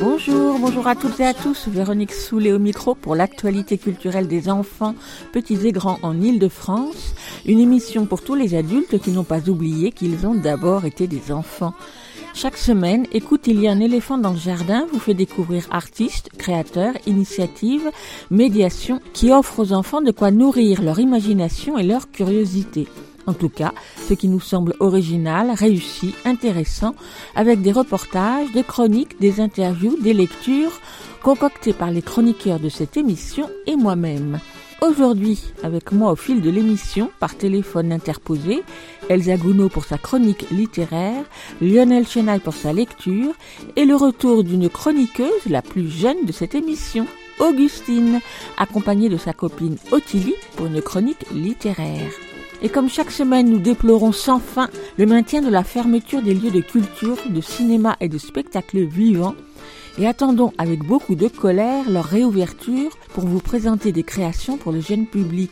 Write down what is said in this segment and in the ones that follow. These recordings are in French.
Bonjour, bonjour à toutes et à tous. Véronique Soulet au micro pour l'actualité culturelle des enfants, petits et grands en Ile-de-France. Une émission pour tous les adultes qui n'ont pas oublié qu'ils ont d'abord été des enfants. Chaque semaine, écoute, il y a un éléphant dans le jardin vous fait découvrir artistes, créateurs, initiatives, médiations qui offrent aux enfants de quoi nourrir leur imagination et leur curiosité. En tout cas, ce qui nous semble original, réussi, intéressant, avec des reportages, des chroniques, des interviews, des lectures, concoctées par les chroniqueurs de cette émission et moi-même. Aujourd'hui, avec moi au fil de l'émission, par téléphone interposé, Elsa Gounod pour sa chronique littéraire, Lionel Chenaille pour sa lecture, et le retour d'une chroniqueuse, la plus jeune de cette émission, Augustine, accompagnée de sa copine Ottilie pour une chronique littéraire. Et comme chaque semaine, nous déplorons sans fin le maintien de la fermeture des lieux de culture, de cinéma et de spectacles vivants, et attendons avec beaucoup de colère leur réouverture pour vous présenter des créations pour le jeune public.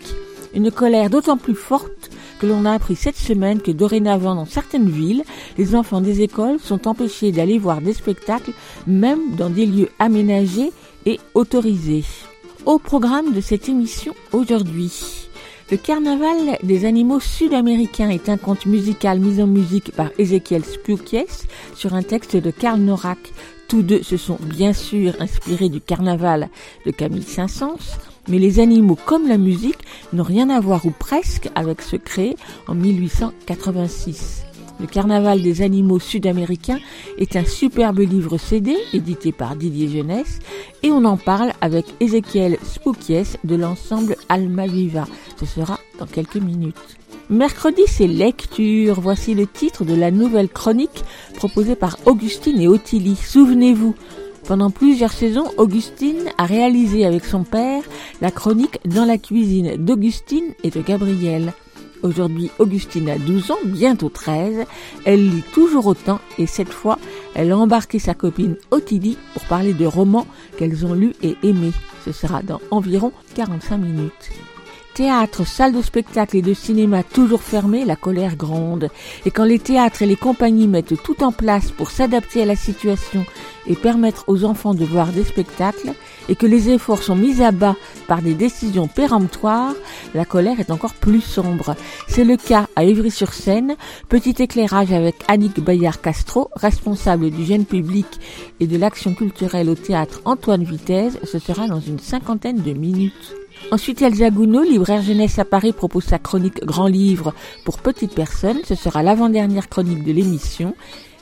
Une colère d'autant plus forte que l'on a appris cette semaine que dorénavant dans certaines villes, les enfants des écoles sont empêchés d'aller voir des spectacles même dans des lieux aménagés et autorisés. Au programme de cette émission aujourd'hui, le carnaval des animaux sud-américains est un conte musical mis en musique par Ezekiel Spoukies sur un texte de Karl Norak. Tous deux se sont bien sûr inspirés du carnaval de Camille Saint-Saëns, mais les animaux comme la musique n'ont rien à voir ou presque avec ce créé en 1886. Le Carnaval des animaux sud-américains est un superbe livre CD édité par Didier Jeunesse et on en parle avec Ezekiel Spoukies de l'ensemble Alma Viva. Ce sera dans quelques minutes. Mercredi, c'est lecture. Voici le titre de la nouvelle chronique proposée par Augustine et Ottilie. Souvenez-vous, pendant plusieurs saisons, Augustine a réalisé avec son père la chronique Dans la cuisine d'Augustine et de Gabriel. Aujourd'hui, Augustine a 12 ans, bientôt 13. Elle lit toujours autant et cette fois, elle a embarqué sa copine Ottilie pour parler de romans qu'elles ont lus et aimés. Ce sera dans environ 45 minutes. Théâtre, salle de spectacle et de cinéma toujours fermées, la colère gronde. Et quand les théâtres et les compagnies mettent tout en place pour s'adapter à la situation et permettre aux enfants de voir des spectacles, et que les efforts sont mis à bas par des décisions péremptoires, la colère est encore plus sombre. C'est le cas à Ivry-sur-Seine, petit éclairage avec Annick Bayard-Castro, responsable du jeune public et de l'action culturelle au théâtre Antoine Vitesse, ce sera dans une cinquantaine de minutes. Ensuite, Elsa Gounod, libraire jeunesse à Paris, propose sa chronique Grand Livre pour petites personnes. Ce sera l'avant-dernière chronique de l'émission.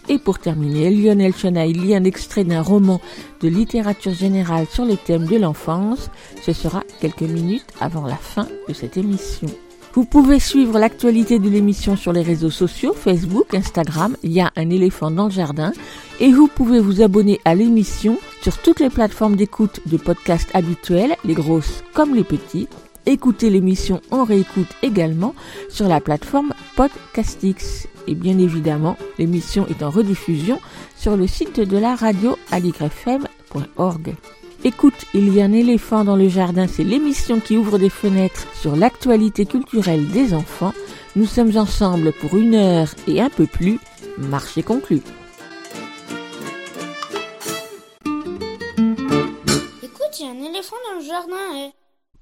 Et pour terminer, Lionel Chenaille lit un extrait d'un roman de littérature générale sur le thème de l'enfance. Ce sera quelques minutes avant la fin de cette émission. Vous pouvez suivre l'actualité de l'émission sur les réseaux sociaux, Facebook, Instagram, il y a un éléphant dans le jardin, et vous pouvez vous abonner à l'émission sur toutes les plateformes d'écoute de podcasts habituels, les grosses comme les petits. Écoutez l'émission en réécoute également sur la plateforme Podcastix. Et bien évidemment, l'émission est en rediffusion sur le site de la radio aligrefm.org. Écoute, il y a un éléphant dans le jardin, c'est l'émission qui ouvre des fenêtres sur l'actualité culturelle des enfants. Nous sommes ensemble pour une heure et un peu plus. Marché conclu. Écoute, il y a un éléphant dans le jardin. eh.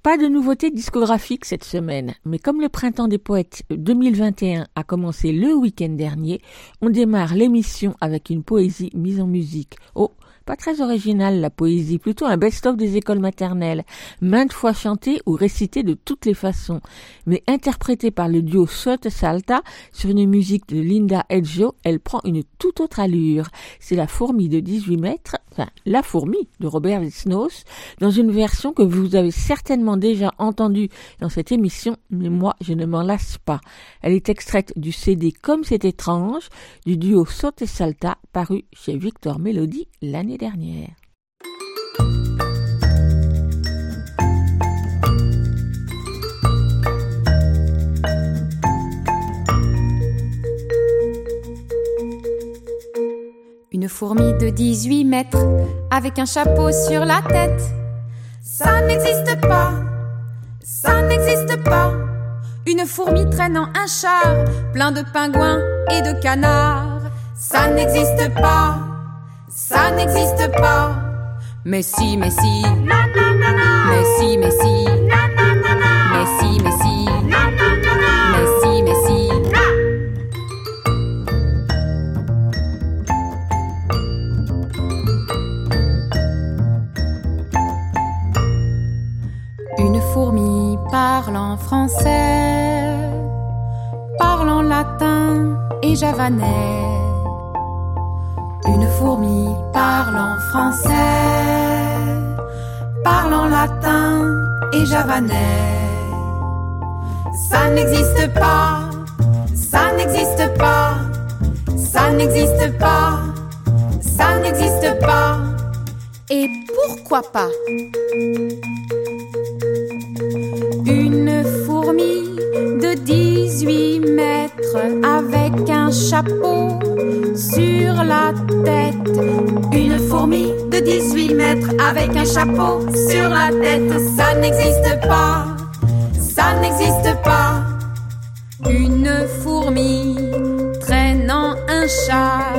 Pas de nouveautés discographiques cette semaine, mais comme le printemps des poètes 2021 a commencé le week-end dernier, on démarre l'émission avec une poésie mise en musique. Oh, pas très originale la poésie, plutôt un best-of des écoles maternelles, maintes fois chantée ou récitée de toutes les façons, mais interprétée par le duo Sotte Salta sur une musique de Linda Edgeo, elle prend une toute autre allure. C'est la fourmi de 18 mètres, enfin la fourmi de Robert Winsnos, dans une version que vous avez certainement déjà entendue dans cette émission, mais moi je ne m'en lasse pas. Elle est extraite du CD Comme c'est étrange du duo Sotte Salta paru chez Victor Melody l'année Une fourmi de 18 mètres avec un chapeau sur la tête. Ça n'existe pas, Ça n'existe pas. Une fourmi traînant un char plein de pingouins et de canards. Ça n'existe pas. Ça n'existe pas. Mais si, mais si. Mais si, mais si. Mais si, mais si. Mais si, mais si. Une fourmi parlant français, parlant latin et javanais. Une fourmi parlant français, parlant latin et javanais. Ça n'existe pas, ça n'existe pas, ça n'existe pas, ça n'existe pas. Et pourquoi pas? Une fourmi de 18 avec un chapeau sur la tête. Une fourmi de 18 mètres avec un chapeau sur la tête. Ça n'existe pas, ça n'existe pas. Une fourmi traînant un char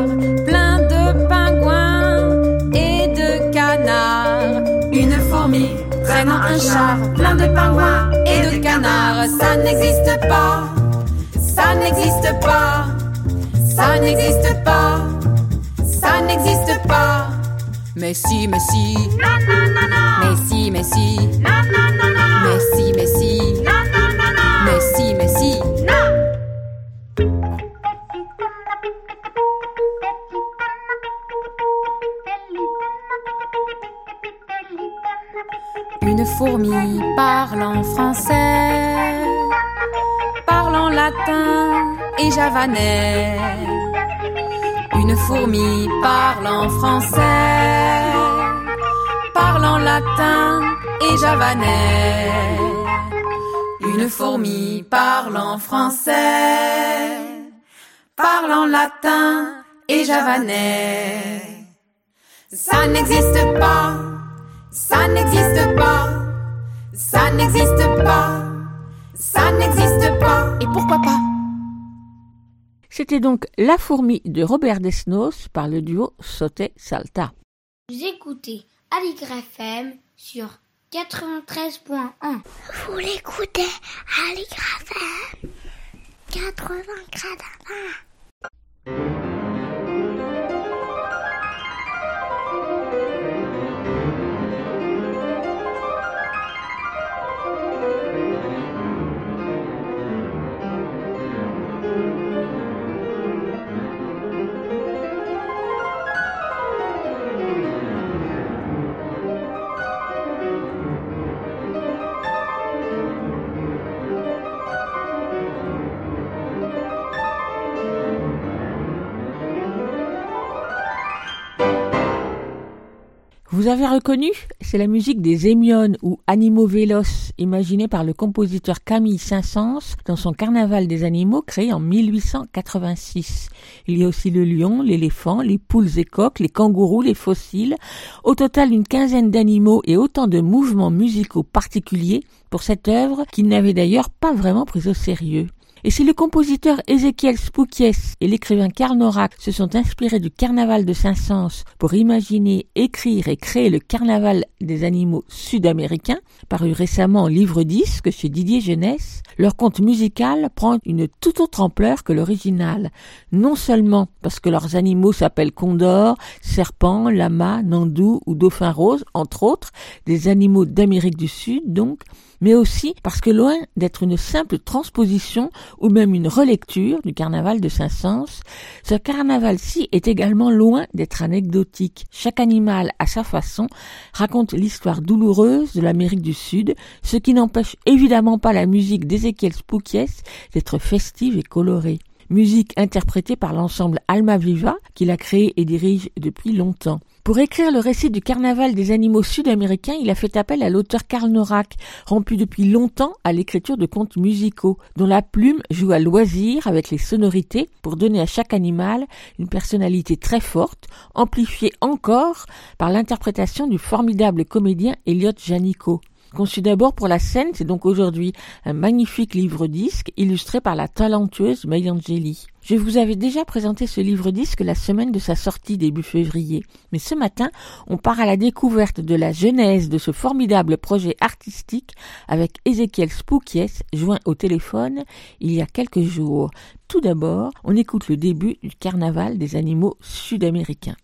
plein de pingouins et de canards. Une fourmi traînant un char plein de pingouins et de canards. Ça n'existe pas, ça n'existe pas, ça n'existe pas, ça n'existe pas. Mais si, mais si, mais si, mais si, mais si, mais si, mais si, mais si. Une fourmi parlant français, parlant latin et javanais. Une fourmi parlant français, parlant latin et javanais. Une fourmi parlant français, parlant latin et javanais. Ça n'existe pas, ça n'existe pas, ça n'existe pas. Et pourquoi pas C'était donc La fourmi de Robert Desnos par le duo Sauté Salta. Vous écoutez Aligre FM sur 93.1. Vous l'écoutez Aligre FM 80 Vous avez reconnu C'est la musique des Émiones ou Animaux véloces, imaginée par le compositeur Camille Saint-Saëns dans son Carnaval des animaux créé en 1886. Il y a aussi le lion, l'éléphant, les poules et coqs, les kangourous, les fossiles. Au total, une quinzaine d'animaux et autant de mouvements musicaux particuliers pour cette œuvre qu'il n'avait d'ailleurs pas vraiment prise au sérieux. Et si le compositeur Ézéchiel Spoukies et l'écrivain Karl Norak se sont inspirés du carnaval de Saint-Saëns pour imaginer, écrire et créer le carnaval des animaux sud-américains, paru récemment en livre disque chez Didier Jeunesse, leur conte musical prend une toute autre ampleur que l'original. Non seulement parce que leurs animaux s'appellent condor, serpent, lama, nandou ou dauphin rose, entre autres, des animaux d'Amérique du Sud donc, mais aussi parce que loin d'être une simple transposition ou même une relecture du carnaval de Saint-Saëns, ce carnaval-ci est également loin d'être anecdotique. Chaque animal, à sa façon, raconte l'histoire douloureuse de l'Amérique du Sud, ce qui n'empêche évidemment pas la musique d'Ézéchiel Spoukies d'être festive et colorée musique interprétée par l'ensemble Alma Viva, qu'il a créé et dirige depuis longtemps. Pour écrire le récit du carnaval des animaux sud-américains, il a fait appel à l'auteur Karl Norak, rompu depuis longtemps à l'écriture de contes musicaux, dont la plume joue à loisir avec les sonorités pour donner à chaque animal une personnalité très forte, amplifiée encore par l'interprétation du formidable comédien Elliot Janico. Conçu d'abord pour la scène, c'est donc aujourd'hui un magnifique livre-disque illustré par la talentueuse Mayangeli. Je vous avais déjà présenté ce livre-disque la semaine de sa sortie début février, mais ce matin, on part à la découverte de la genèse de ce formidable projet artistique avec Ezekiel Spoukies, joint au téléphone il y a quelques jours. Tout d'abord, on écoute le début du carnaval des animaux sud-américains.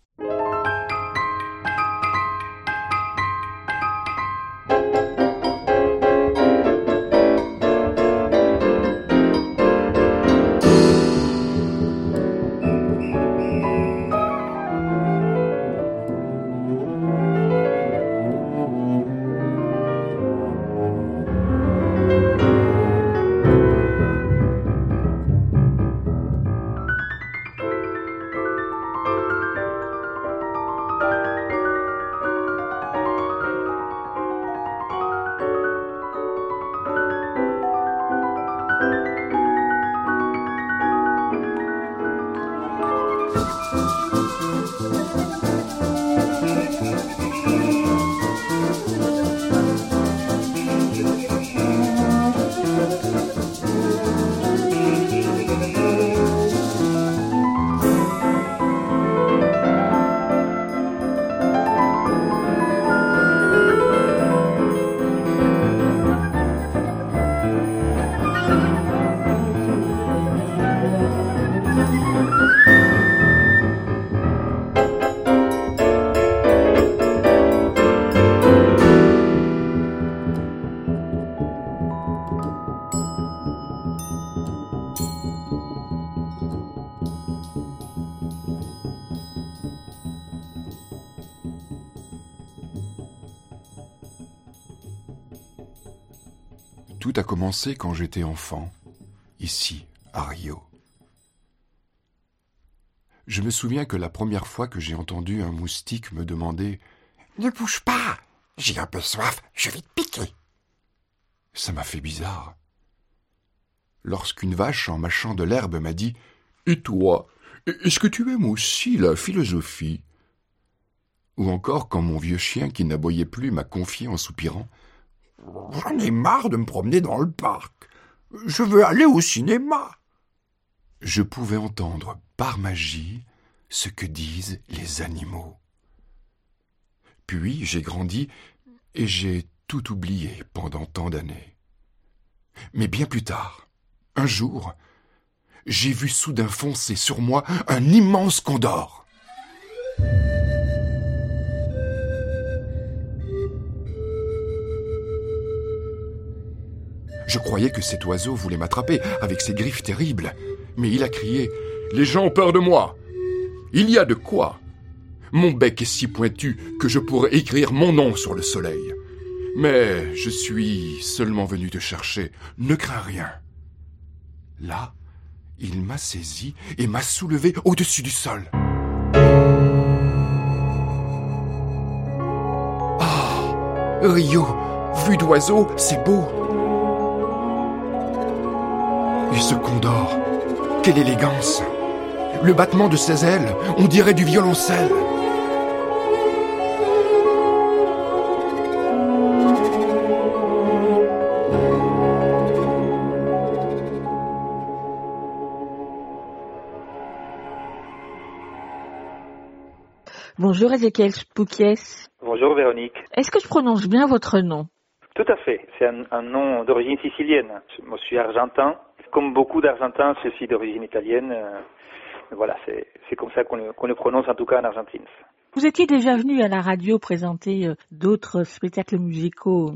Quand j'étais enfant, ici, à Rio. Je me souviens que la première fois que j'ai entendu un moustique me demander Ne bouge pas J'ai un peu soif, je vais te piquer. Ça m'a fait bizarre. Lorsqu'une vache en mâchant de l'herbe m'a dit Et toi, est-ce que tu aimes aussi la philosophie? Ou encore quand mon vieux chien qui n'aboyait plus m'a confié en soupirant J'en ai marre de me promener dans le parc. Je veux aller au cinéma. Je pouvais entendre par magie ce que disent les animaux. Puis j'ai grandi et j'ai tout oublié pendant tant d'années. Mais bien plus tard, un jour, j'ai vu soudain foncer sur moi un immense condor. Je croyais que cet oiseau voulait m'attraper avec ses griffes terribles, mais il a crié Les gens ont peur de moi. Il y a de quoi. Mon bec est si pointu que je pourrais écrire mon nom sur le soleil. Mais je suis seulement venu te chercher. Ne crains rien. Là, il m'a saisi et m'a soulevé au-dessus du sol. Ah, Rio, vue d'oiseau, c'est beau. Et ce condor, quelle élégance Le battement de ses ailes, on dirait du violoncelle. Bonjour Ezekiel Spoukies. Bonjour Véronique. Est-ce que je prononce bien votre nom? Tout à fait. C'est un, nom d'origine sicilienne. Moi, je suis argentin. Comme beaucoup d'Argentins, je suis d'origine italienne. Euh, Voilà, c'est comme ça qu'on le, le prononce en tout cas en Argentine. Vous étiez déjà venu à la radio présenter euh, d'autres spectacles musicaux,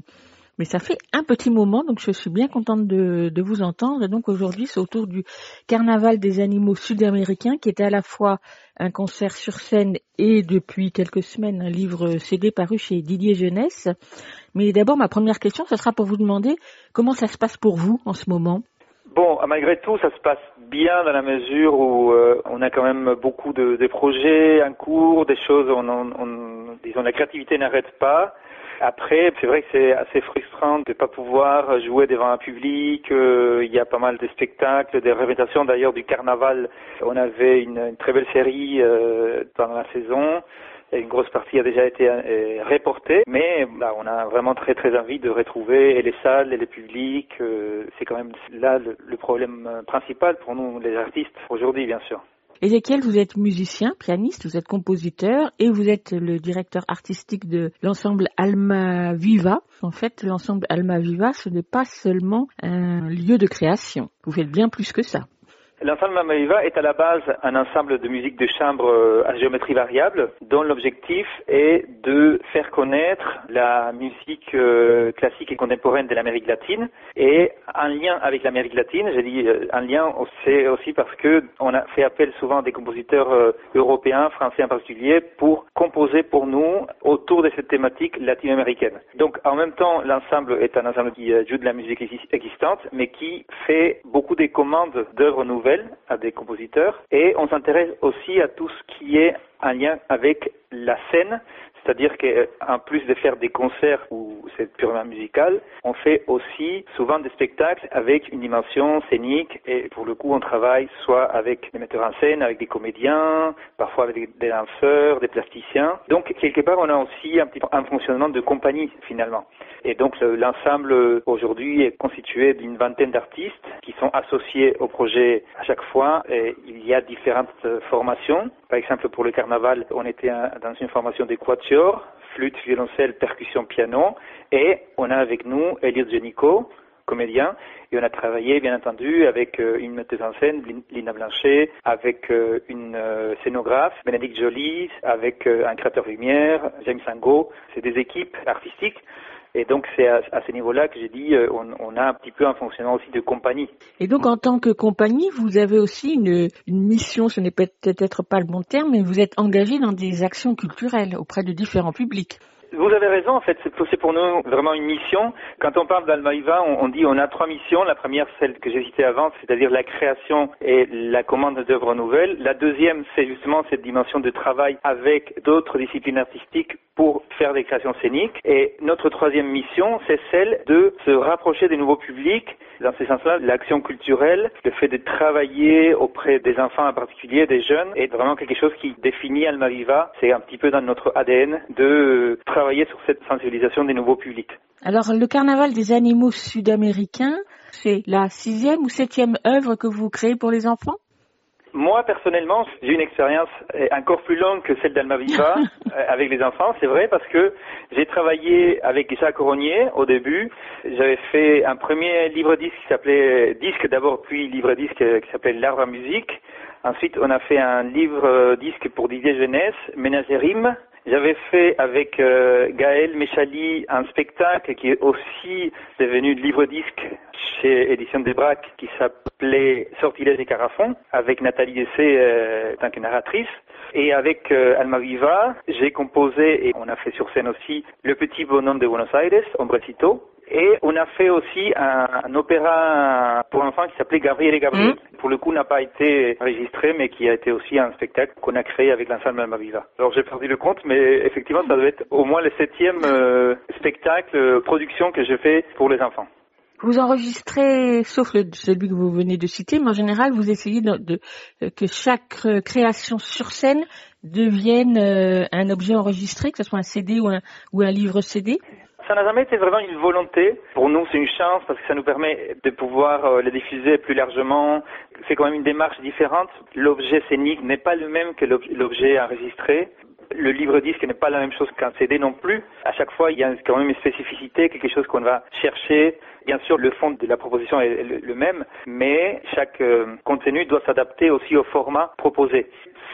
mais ça fait un petit moment, donc je suis bien contente de, de vous entendre. Et donc aujourd'hui, c'est autour du Carnaval des animaux sud-américains, qui est à la fois un concert sur scène et depuis quelques semaines un livre CD paru chez Didier Jeunesse. Mais d'abord, ma première question, ce sera pour vous demander comment ça se passe pour vous en ce moment? Bon, malgré tout, ça se passe bien dans la mesure où euh, on a quand même beaucoup de, de projets en cours, des choses, on, on, on- disons, la créativité n'arrête pas. Après, c'est vrai que c'est assez frustrant de ne pas pouvoir jouer devant un public. euh, il y a pas mal de spectacles, des représentations d'ailleurs du carnaval. On avait une, une très belle série euh, pendant la saison. Une grosse partie a déjà été euh, reportée, mais on a vraiment très très envie de retrouver et les salles et les publics. Euh, c'est quand même là le, le problème principal pour nous les artistes aujourd'hui, bien sûr. Ezekiel, vous êtes musicien, pianiste, vous êtes compositeur et vous êtes le directeur artistique de l'ensemble Alma Viva. En fait, l'ensemble Alma Viva, ce n'est pas seulement un lieu de création. Vous faites bien plus que ça. L'ensemble Mamaiva est à la base un ensemble de musique de chambre euh, à géométrie variable dont l'objectif est de faire connaître la musique euh, classique et contemporaine de l'Amérique latine et un lien avec l'Amérique latine, j'ai dit euh, un lien c'est aussi parce que on a fait appel souvent à des compositeurs européens, français en particulier, pour composer pour nous autour de cette thématique latino-américaine. Donc en même temps, l'ensemble est un ensemble qui joue de la musique existante, mais qui fait beaucoup des commandes d'œuvres nouvelles à des compositeurs et on s'intéresse aussi à tout ce qui est un lien avec la scène, c'est-à-dire qu'en plus de faire des concerts où c'est purement musical, on fait aussi souvent des spectacles avec une dimension scénique et pour le coup on travaille soit avec des metteurs en scène, avec des comédiens, parfois avec des danseurs, des plasticiens. Donc quelque part on a aussi un petit un fonctionnement de compagnie finalement. Et donc l'ensemble aujourd'hui est constitué d'une vingtaine d'artistes qui sont associés au projet à chaque fois. Et il y a différentes formations. Par exemple, pour le carnaval, on était dans une formation des quatuors, flûte, violoncelle, percussion, piano. Et on a avec nous Elliot Genico, comédien, et on a travaillé, bien entendu, avec euh, une metteuse en scène, Lina Blanchet, avec euh, une euh, scénographe, Bénédicte Joly, avec un créateur lumière, James Sango. C'est des équipes artistiques et donc c'est à, ce niveau-là que j'ai dit, euh, on, a un petit peu un fonctionnement aussi de compagnie. Et donc en tant que compagnie, vous avez aussi une mission, ce n'est peut-être pas le bon terme, mais vous êtes engagé dans des actions culturelles auprès de différents publics. Vous avez raison, en fait, c'est pour nous vraiment une mission. Quand on parle d'Almaïva, on, on, dit on a trois missions. La première, celle que j'ai citée avant, c'est-à-dire la création et la commande d'œuvres nouvelles. La deuxième, c'est justement cette dimension de travail avec d'autres disciplines artistiques pour faire des créations scéniques. Et notre troisième mission, c'est celle de se rapprocher des nouveaux publics. Dans ce sens-là, l'action culturelle, le fait de travailler auprès des enfants en particulier, des jeunes, est vraiment quelque chose qui définit Almaviva. C'est un petit peu dans notre ADN de travailler sur cette sensibilisation des nouveaux publics. Alors, le carnaval des animaux sud-américains, c'est la sixième ou septième œuvre que vous créez pour les enfants? Moi, personnellement, j'ai une expérience encore plus longue que celle d'Almaviva euh, avec les enfants, c'est vrai, parce que j'ai travaillé avec Jacques Coronnier au début. J'avais fait un premier livre-disque qui s'appelait Disque d'abord, puis livre-disque qui s'appelait L'Arbre à musique. Ensuite, on a fait un livre-disque pour Didier Jeunesse, Ménagérim, j'avais fait avec euh, Gaël Méchali un spectacle qui est aussi devenu livre-disque chez Édition des Braques qui s'appelait Sortilège et Carafon avec Nathalie Dessé euh, tant que narratrice. Et avec euh, Alma Viva, j'ai composé et on a fait sur scène aussi Le Petit Bonhomme de Buenos Aires, Hombrecito, et on a fait aussi un, opéra pour enfants qui s'appelait Gabriel et Gabriel. Mmh. Pour le coup, n'a pas été enregistré, mais qui a été aussi un spectacle qu'on a créé avec l'ensemble Viva. Alors j'ai perdu le compte, mais effectivement, ça doit être au moins le septième euh, spectacle, euh, production que j'ai fait pour les enfants. Vous enregistrez, sauf celui que vous venez de citer, mais en général, vous essayez de, que chaque euh, création sur scène devienne un objet enregistré, que ce soit un CD ou un, ou un livre CD ça n'a jamais été vraiment une volonté. Pour nous, c'est une chance parce que ça nous permet de pouvoir euh, les diffuser plus largement. C'est quand même une démarche différente. L'objet scénique n'est pas le même que l'objet enregistré. Le livre-disque n'est pas la même chose qu'un CD non plus. À chaque fois, il y a quand même une spécificité, quelque chose qu'on va chercher. Bien sûr, le fond de la proposition est le même, mais chaque euh, contenu doit s'adapter aussi au format proposé.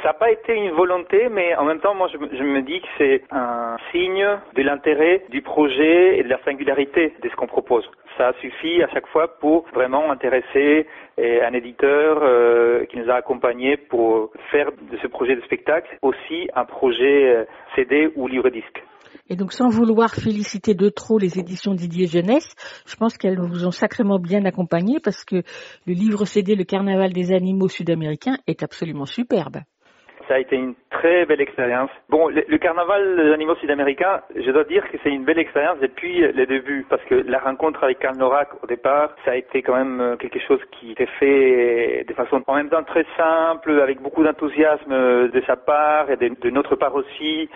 Ça n'a pas été une volonté, mais en même temps, moi, je, me dis que c'est un signe de l'intérêt du projet et de la singularité de ce qu'on propose. Ça suffit à chaque fois pour vraiment intéresser un éditeur euh, qui nous a accompagnés pour faire de ce projet de spectacle aussi un projet euh, CD ou livre-disque. Et donc, sans vouloir féliciter de trop les éditions Didier Jeunesse, je pense qu'elles vous ont sacrément bien accompagné parce que le livre CD Le Carnaval des animaux sud-américains est absolument superbe. Ça a été une très belle expérience. Bon, le, le carnaval des animaux sud-américains, je dois dire que c'est une belle expérience depuis les débuts, parce que la rencontre avec Karl Norak au départ, ça a été quand même euh, quelque chose qui était fait de façon en même temps très simple, avec beaucoup d'enthousiasme de sa part et de, de notre part aussi.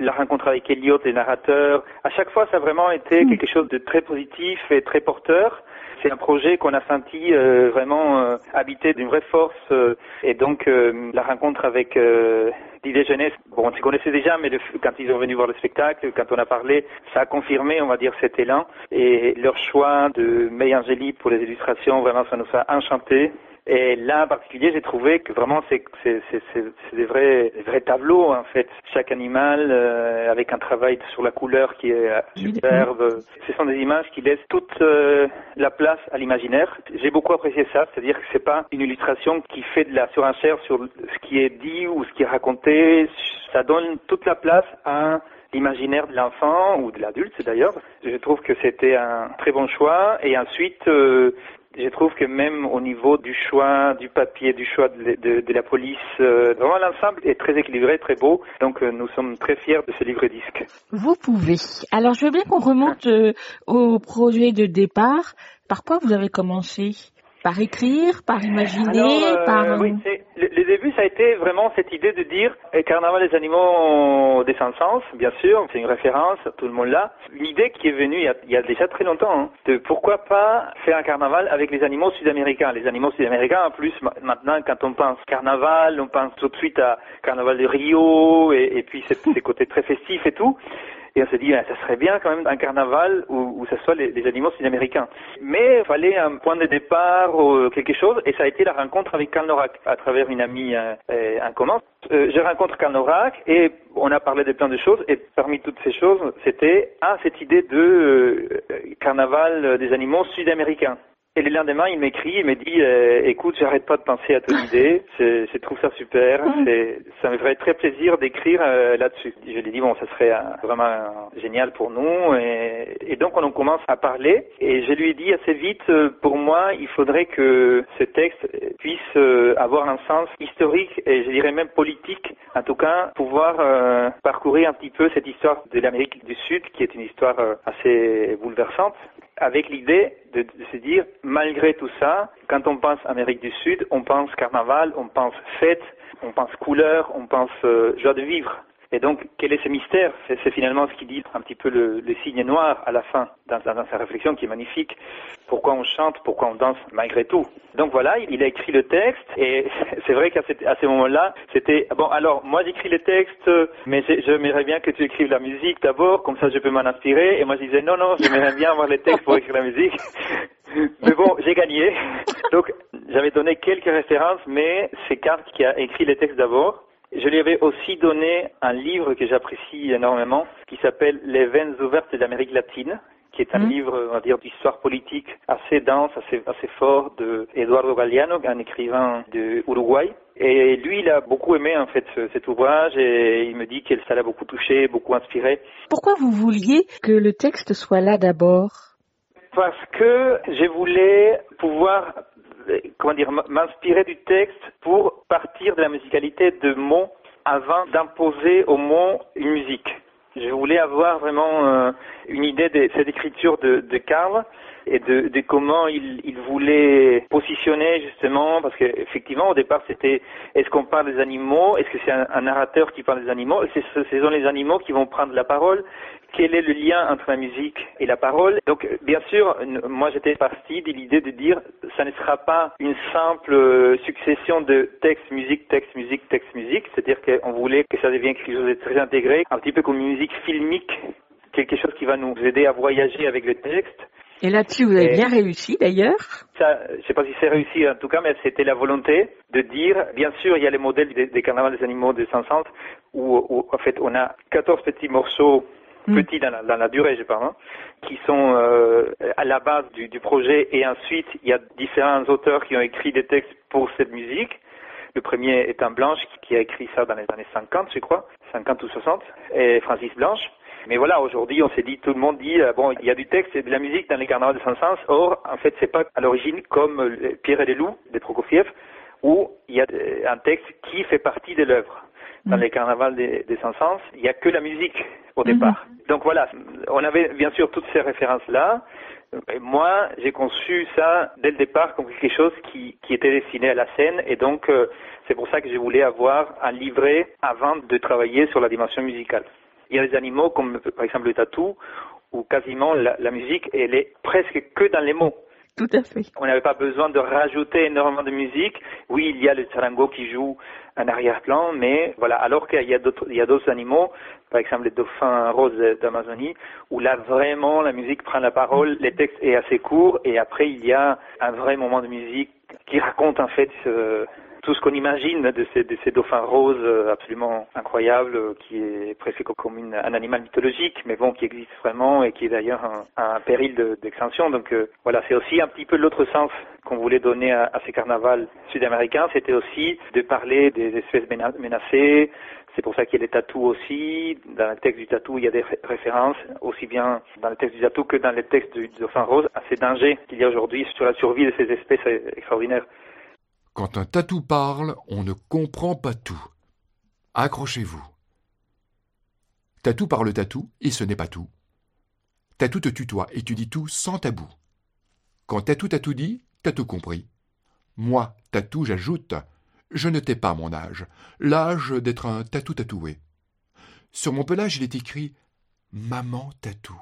La rencontre avec Elliot, les narrateurs, à chaque fois, ça a vraiment été quelque chose de très positif et très porteur c'est un projet qu'on a senti euh, vraiment euh, habité d'une vraie force euh, et donc euh, la rencontre avec euh, l'idée jeunesse, bon on se connaissait déjà mais quand ils sont venus voir le spectacle, quand on a parlé, ça a confirmé on va dire cet élan et leur choix de May Angélique pour les illustrations, vraiment ça nous a enchanté. Et là, en particulier, j'ai trouvé que vraiment, c'est des vrais des vrais tableaux en fait. Chaque animal euh, avec un travail sur la couleur qui est euh, superbe. Ce sont des images qui laissent toute euh, la place à l'imaginaire. J'ai beaucoup apprécié ça, c'est-à-dire que c'est pas une illustration qui fait de la surenchère sur ce qui est dit ou ce qui est raconté. Ça donne toute la place à l'imaginaire de l'enfant ou de l'adulte d'ailleurs. Je trouve que c'était un très bon choix. Et ensuite, euh, je trouve que même au niveau du choix du papier, du choix de, la police, euh, vraiment l'ensemble est très équilibré, très beau. Donc euh, nous sommes très fiers de ce livre disque. Vous pouvez. Alors je veux bien qu'on remonte euh, au projet de départ. Par quoi vous avez commencé? Par écrire, par imaginer, Alors, euh, par... Oui, le, le début, ça a été vraiment cette idée de dire euh, Carnaval des animaux des sans-sens, bien sûr, c'est une référence, tout le monde l'a. Une idée qui est venue il y a, il y a déjà très longtemps, hein, de pourquoi pas faire un carnaval avec les animaux sud-américains. Les animaux sud-américains, en plus, ma- maintenant, quand on pense carnaval, on pense tout de suite à Carnaval de Rio, et, et puis ces côtés très festifs et tout. Et on s'est dit, ah, ça serait bien quand même un carnaval où, où ce soit les, les animaux sud-américains. Mais il fallait un point de départ, ou quelque chose, et ça a été la rencontre avec Karl Norak, à travers une amie euh, euh, en commun. Euh, je rencontre Karl Norak, et on a parlé de plein de choses, et parmi toutes ces choses, c'était, ah, cette idée de euh, carnaval des animaux sud-américains. Et le lendemain, il m'écrit, il me dit, euh, écoute, j'arrête pas de penser à ton idée, c'est- je trouve ça super, c'est- ça me ferait très plaisir d'écrire euh, là-dessus. Je lui ai dit, bon, ça serait euh, vraiment génial pour nous, et, et donc on en commence à parler, et je lui ai dit assez vite, euh, pour moi, il faudrait que ce texte puisse euh, avoir un sens historique, et je dirais même politique, en tout cas, pouvoir euh, parcourir un petit peu cette histoire de l'Amérique du Sud, qui est une histoire euh, assez bouleversante avec l'idée de, de se dire, malgré tout ça, quand on pense Amérique du Sud, on pense carnaval, on pense fête, on pense couleur, on pense euh, joie de vivre. Et donc, quel est ce mystère? C'est finalement ce qui dit un petit peu le, signe noir à la fin, dans, sa réflexion qui est magnifique. Pourquoi on chante, pourquoi on danse malgré tout? Donc voilà, il, a écrit le texte, et c'est vrai qu'à à ce moment-là, c'était, bon alors, moi j'écris le texte, mais j'ai- j'aimerais bien que tu écrives la musique d'abord, comme ça je peux m'en inspirer. Et moi je disais, non, non, j'aimerais bien avoir les textes pour écrire la musique. Mais bon, j'ai gagné. Donc, j'avais donné quelques références, mais c'est Karl qui a écrit les textes d'abord. Je lui avais aussi donné un livre que j'apprécie énormément, qui s'appelle Les veines ouvertes d'Amérique latine, qui est un Mhm. livre, on va dire, d'histoire politique assez dense, assez, assez fort de Eduardo Galeano, un écrivain de Uruguay. Et lui, il a beaucoup aimé, en fait, ce- cet ouvrage et il me dit que ça l'a beaucoup touché, beaucoup inspiré. Pourquoi vous vouliez que le texte soit là d'abord? Parce que je voulais pouvoir, comment dire, m'inspirer du texte pour partir de la musicalité de mots avant d'imposer aux mots une musique. Je voulais avoir vraiment euh, une idée de cette écriture de, de Karl et de, de comment il, il voulait positionner justement, parce qu'effectivement au départ c'était est-ce qu'on parle des animaux, est-ce que c'est un, narrateur qui parle des animaux, ce sont les animaux qui vont prendre la parole, quel est le lien entre la musique et la parole? Donc bien sûr, moi j'étais parti de l'idée de dire ça ne sera pas une simple euh, succession de texte, musique, texte, musique, texte, musique, c'est-à-dire qu'on voulait que ça devienne quelque chose de très intégré, un petit peu comme une musique filmique, quelque chose qui va nous aider à voyager avec le texte. Et là-dessus, vous avez Et- bien réussi d'ailleurs. Ça, je sais pas si c'est réussi en tout cas, mais c'était la volonté de dire, bien sûr, il y a les modèles des, des carnavals des animaux de Saint-Saëns, où, où, en fait on a 14 petits morceaux, Mm. petits dans la, dans la durée, je parle, hein, qui sont euh, à la base du, du projet, et ensuite il y a différents auteurs qui ont écrit des textes pour cette musique. Le premier est un Blanche qui a écrit ça dans les années 50, je crois, 50 ou 60, et Francis Blanche. Mais voilà, aujourd'hui, on s'est dit, tout le monde dit, euh, bon, il y a du texte et de la musique dans les carnavals de Saint-Saëns. Or, en fait, c'est pas à l'origine comme euh, Pierre et les loups de Prokofiev, où il y a euh, un texte qui fait partie de l'œuvre. Dans Mm. les carnavals des, des Saint-Saëns, il n'y a que la musique au Mhm. départ. Donc voilà, on avait bien sûr toutes ces références-là. Moi, j'ai conçu ça dès le départ comme quelque chose qui, qui était destiné à la scène et donc euh, c'est pour ça que je voulais avoir un livret avant de travailler sur la dimension musicale. Il y a des animaux comme par exemple le tatou où quasiment la, la musique elle est presque que dans les mots. Tout à fait. On n'avait pas besoin de rajouter énormément de musique. Oui, il y a le charango qui joue un arrière-plan, mais voilà. Alors qu'il y a d'autres, il y a d'autres animaux, par exemple les dauphins roses d'Amazonie, où là vraiment la musique prend la parole, le texte est assez court, et après il y a un vrai moment de musique qui raconte en fait euh, tout ce qu'on imagine de ces, de ces dauphins roses euh, absolument incroyables, euh, qui est presque comme une- un animal mythologique, mais bon, qui existe vraiment et qui est d'ailleurs un, un péril de- d'extinction. Donc euh, voilà, c'est aussi un petit peu l'autre sens qu'on voulait donner à, à ces carnavals sud-américains, c'était aussi de parler des espèces mena- menacées. C'est pour ça qu'il y a des tatous aussi. Dans le texte du tatou, il y a des ré- références, aussi bien dans le texte du tatou que dans le texte du dauphin rose, à ces dangers qu'il y a aujourd'hui sur la survie de ces espèces euh, extraordinaires. Quand un tatou parle, on ne comprend pas tout. Accrochez-vous. Tatou parle tatou, et ce n'est pas tout. Tatou te tutoie et tu dis tout sans tabou. Quand Tatou t'a tout dit, t'as tout compris. Moi, Tatou, j'ajoute, je ne t'ai pas mon âge, l'âge d'être un tatou tatoué. Sur mon pelage, il est écrit Maman Tatou.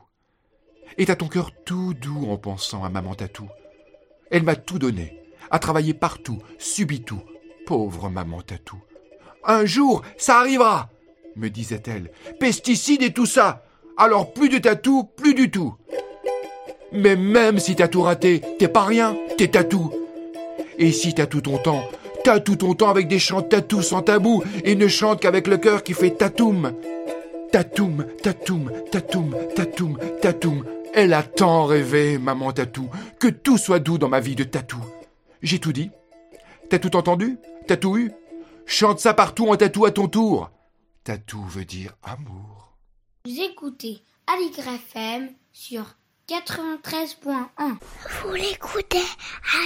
Et t'as ton cœur tout doux en pensant à Maman Tatou. Elle m'a tout donné, a travaillé partout, subi tout. Pauvre Maman Tatou. Un jour, ça arrivera, me disait-elle. Pesticides et tout ça. Alors plus de tatou, plus du tout. Mais même si t'as tout raté, t'es pas rien, t'es tatou. Et si t'as tout ton temps, t'as tout ton temps avec des chants tatou sans tabou et ne chante qu'avec le cœur qui fait tatoum. Tatoum, tatoum, tatoum, tatoum, tatoum. Elle a tant rêvé, maman tatou, que tout soit doux dans ma vie de tatou. J'ai tout dit. T'as tout entendu? T'as tout eu? Chante ça partout en tatou à ton tour. Tatou veut dire amour. Vous écoutez Aligre FM sur 93.1. Vous l'écoutez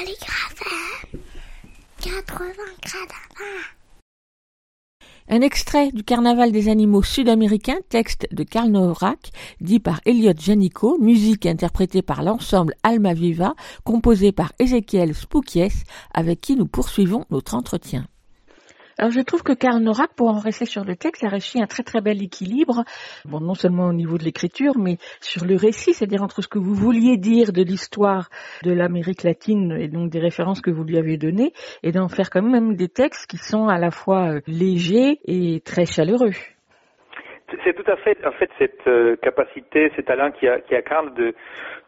Aligre FM 80 Un extrait du Carnaval des animaux sud-américains, texte de Karl Norak, dit par Elliot Janico, musique interprétée par l'ensemble Alma Viva, composée par Ezekiel Spoukies, avec qui nous poursuivons notre entretien. Alors je trouve que Karl Norak, pour en rester sur le texte, a réussi un très très bel équilibre, bon non seulement au niveau de l'écriture, mais sur le récit, c'est-à-dire entre ce que vous vouliez dire de l'histoire de l'Amérique latine et donc des références que vous lui avez données, et d'en faire quand même des textes qui sont à la fois euh, légers et très chaleureux. C'est tout à fait, en fait, cette euh, capacité, ce talent qui a, qui a Karl de,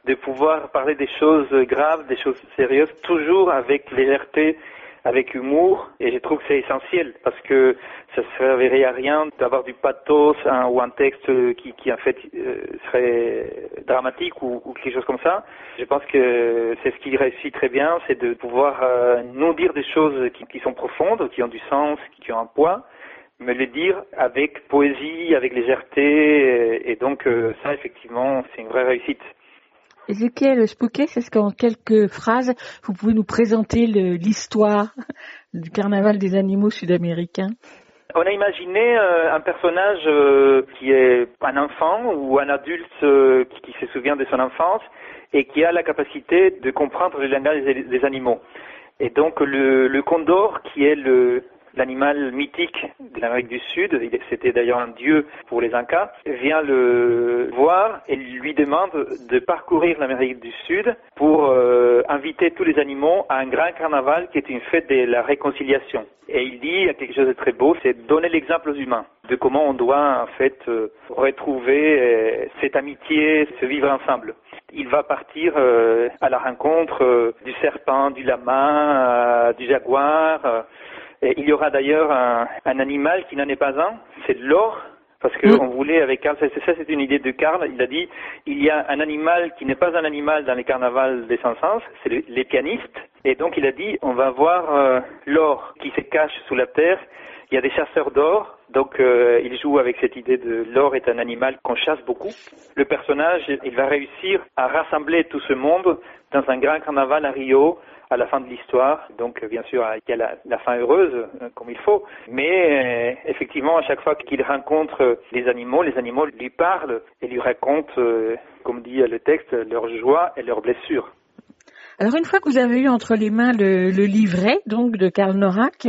de pouvoir parler des choses graves, des choses sérieuses, toujours avec légèreté, avec humour, et je trouve que c'est essentiel parce que ça ne servirait à rien d'avoir du pathos hein, ou un texte qui, qui en fait euh, serait dramatique ou, ou quelque chose comme ça. Je pense que c'est ce qui réussit très bien, c'est de pouvoir euh, nous dire des choses qui, qui sont profondes, qui ont du sens, qui ont un poids, me le dire avec poésie, avec légèreté, et, et donc euh, ça effectivement c'est une vraie réussite. Ezekiel Spouquet, est-ce qu'en quelques phrases, vous pouvez nous présenter l'histoire du carnaval des animaux sud-américains On a imaginé euh, un personnage euh, qui est un enfant ou un adulte euh, qui, se souvient de son enfance et qui a la capacité de comprendre le langage des, animaux. Et donc le condor, qui est le l'animal mythique de l'Amérique du Sud, c'était d'ailleurs un dieu pour les Incas, vient le voir et lui demande de parcourir l'Amérique du Sud pour euh, inviter tous les animaux à un grand carnaval qui est une fête de la réconciliation. Et il dit quelque chose de très beau, c'est donner l'exemple aux humains de comment on doit en fait euh, retrouver euh, cette amitié, se vivre ensemble. Il va partir à la rencontre du serpent, du lama, du jaguar. Et il y aura d'ailleurs un, un animal qui n'en est pas un, c'est l'or. Parce qu'on voulait avec Karl, ça c'est- ça, c'est une idée de Karl, il a dit il y a un animal qui n'est pas un animal dans les carnavals des Saint-Saëns, c'est le- les pianistes. Et donc il a dit on va voir euh, l'or qui se cache sous la terre. Il y a des chasseurs d'or, donc euh, il joue avec cette idée de l'or est un animal qu'on chasse beaucoup. Le personnage, il va réussir à rassembler tout ce monde dans un grand carnaval à Rio à la fin de l'histoire. Donc, bien sûr, il y a la, la fin heureuse, euh, comme il faut. Mais euh, effectivement, à chaque fois qu'il rencontre les animaux, les animaux lui parlent et lui racontent, euh, comme dit le texte, leur joie et leurs blessures. Alors, une fois que vous avez eu entre les mains le, le livret, donc, de Karl Norak,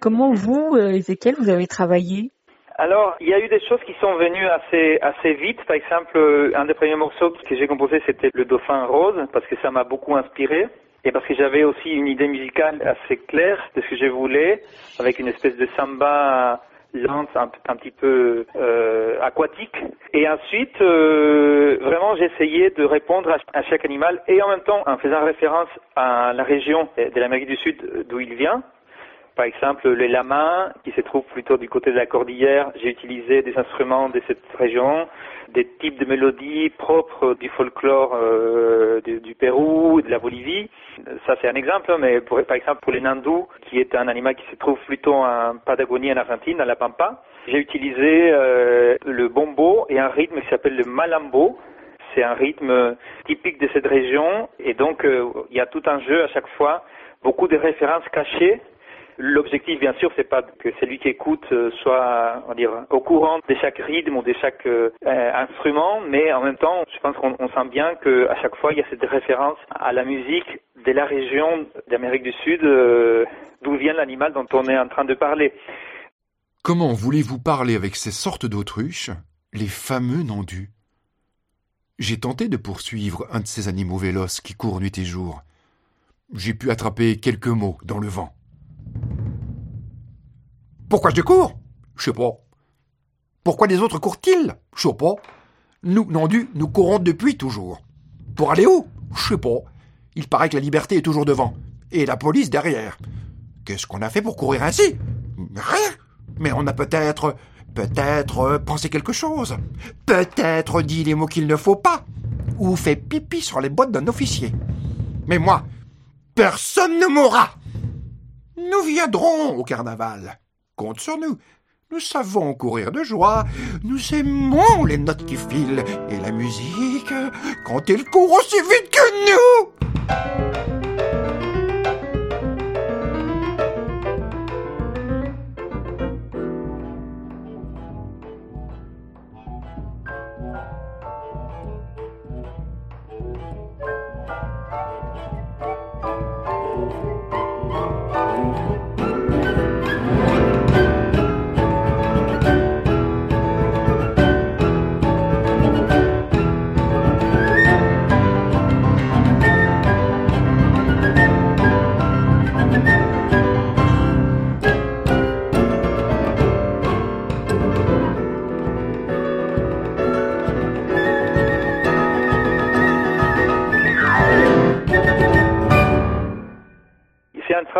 comment vous, Ezekiel, vous avez travaillé? Alors, il y a eu des choses qui sont venues assez assez vite. Par exemple, un des premiers morceaux que j'ai composé, c'était le Dauphin rose, parce que ça m'a beaucoup inspiré. Et parce que j'avais aussi une idée musicale assez claire de ce que je voulais, avec une espèce de samba lente, un, petit peu euh, aquatique. Et ensuite, euh, vraiment, j'essayais de répondre à, à chaque animal, et en même temps, en faisant référence à la région de l'Amérique du Sud d'où il vient, par exemple, les lamas, qui se trouvent plutôt du côté de la cordillère, j'ai utilisé des instruments de cette région, des types de mélodies propres du folklore euh, du, du, Pérou, de la Bolivie. Ça, c'est un exemple, mais pour, par exemple, pour les nandous, qui est un animal qui se trouve plutôt en Patagonie, en Argentine, dans la Pampa, j'ai utilisé euh, le bombo et un rythme qui s'appelle le malambo, c'est un rythme typique de cette région et donc euh, il y a tout un jeu à chaque fois, beaucoup de références cachées L'objectif, bien sûr, c'est pas que celui qui écoute euh, soit, au courant de chaque rythme ou de chaque euh, instrument, mais en même temps, je pense qu'on sent bien que à chaque fois, il y a cette référence à la musique de la région d'Amérique du Sud, euh, d'où vient l'animal dont on est en train de parler. Comment voulez-vous parler avec ces sortes d'autruches, les fameux nandus? J'ai tenté de poursuivre un de ces animaux véloces qui courent nuit et jour. J'ai pu attraper quelques mots dans le vent. Pourquoi je cours? Je sais pas. Pourquoi les autres courent-ils? Je sais pas. Nous, nandus, nous courons depuis toujours. Pour aller où? Je sais pas. Il paraît que la liberté est toujours devant. Et la police derrière. Qu'est-ce qu'on a fait pour courir ainsi? Rien. Mais on a peut-être, peut-être pensé quelque chose. Peut-être dit les mots qu'il ne faut pas. Ou fait pipi sur les bottes d'un officier. Mais moi, personne ne mourra. Nous viendrons au carnaval. Compte sur nous. Nous savons courir de joie, nous aimons les notes qui filent et la musique quand elle court aussi vite que nous.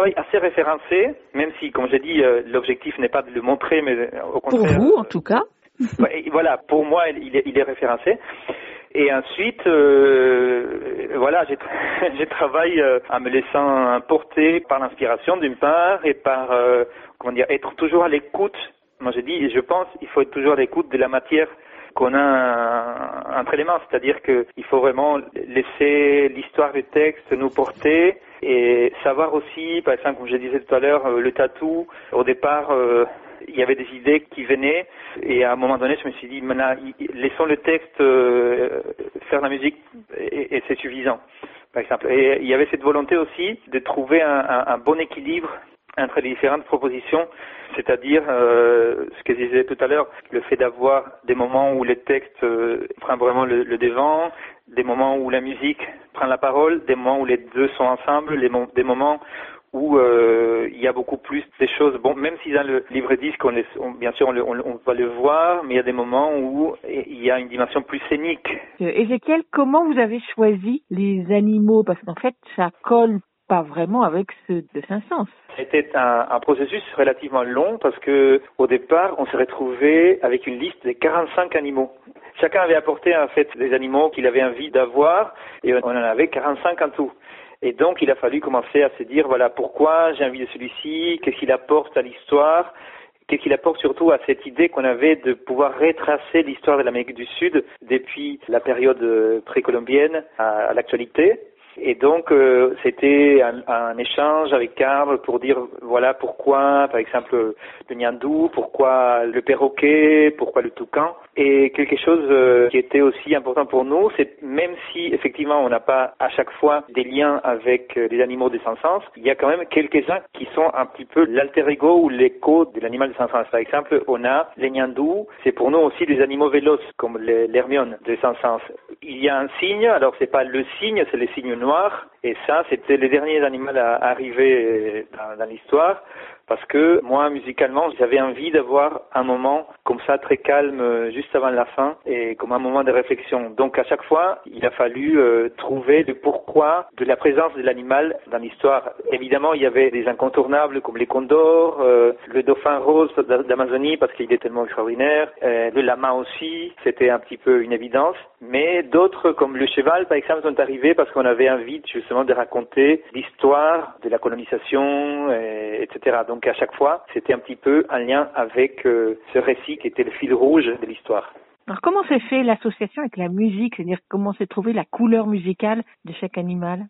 Travail assez référencé, même si, comme j'ai dit, euh, l'objectif n'est pas de le montrer, mais euh, au Pour contraire. vous, en tout cas. Ouais, voilà, pour moi, il est, il est référencé. Et ensuite, euh, voilà, j'ai j'ai travaillé euh, en me laissant porter par l'inspiration d'une part et par, euh, comment dire, être toujours à l'écoute. Moi, j'ai dit, je pense, il faut être toujours à l'écoute de la matière qu'on a entre les mains, c'est-à-dire qu'il faut vraiment laisser l'histoire du texte nous porter et savoir aussi, par exemple, comme je disais tout à l'heure, euh, le tatou, au départ, euh, il y avait des idées qui venaient et à un moment donné, je me suis dit, maintenant, laissons le texte euh, faire la musique et, c'est suffisant, par exemple. Et il y avait cette volonté aussi de trouver un, un bon équilibre entre les différentes propositions, c'est-à-dire euh, ce que je disais tout à l'heure, le fait d'avoir des moments où le texte euh, prend vraiment le, le, devant, des moments où la musique prend la parole, des moments où les deux sont ensemble, des moments où euh, il y a beaucoup plus des choses. Bon, même si dans le livre disque, on, on bien sûr, on, on, on, va le voir, mais il y a des moments où il y a une dimension plus scénique. Ézéchiel, comment vous avez choisi les animaux? Parce qu'en fait, ça colle pas vraiment avec ceux de Saint-Saëns. C'était un, un, processus relativement long parce que au départ, on s'est retrouvé avec une liste de 45 animaux. Chacun avait apporté en fait des animaux qu'il avait envie d'avoir et on en avait 45 en tout. Et donc, il a fallu commencer à se dire, voilà, pourquoi j'ai envie de celui-ci, qu'est-ce qu'il apporte à l'histoire, qu'est-ce qu'il apporte surtout à cette idée qu'on avait de pouvoir retracer l'histoire de l'Amérique du Sud depuis la période précolombienne à, à l'actualité? Et donc, euh, c'était un, un, échange avec Karl pour dire, voilà, pourquoi, par exemple, le Nyandou, pourquoi le perroquet, pourquoi le toucan. Et quelque chose euh, qui était aussi important pour nous, c'est même si, effectivement, on n'a pas à chaque fois des liens avec euh, les animaux des sans sens, il y a quand même quelques-uns qui sont un petit peu l'alter ego ou l'écho de l'animal des sans sens. Par exemple, on a les Nyandou, c'est pour nous aussi des animaux véloces, comme l'hermione des sans sens. Il y a un signe, alors c'est pas le signe, c'est le signe noir, et ça, c'était les derniers animaux à arriver dans, l'histoire parce que moi, musicalement, j'avais envie d'avoir un moment comme ça, très calme, euh, juste avant la fin, et comme un moment de réflexion. Donc à chaque fois, il a fallu euh, trouver le pourquoi de la présence de l'animal dans l'histoire. Évidemment, il y avait des incontournables comme les condors, euh, le dauphin rose d'Amazonie parce qu'il est tellement extraordinaire, le lama aussi, c'était un petit peu une évidence. Mais d'autres, comme le cheval, par exemple, sont arrivés parce qu'on avait envie justement de raconter l'histoire de la colonisation, etc. Donc à chaque fois, c'était un petit peu un lien avec euh, ce récit qui était le fil rouge de l'histoire. Alors comment s'est fait l'association avec la musique, c'est-à-dire comment s'est trouvée la couleur musicale de chaque animal?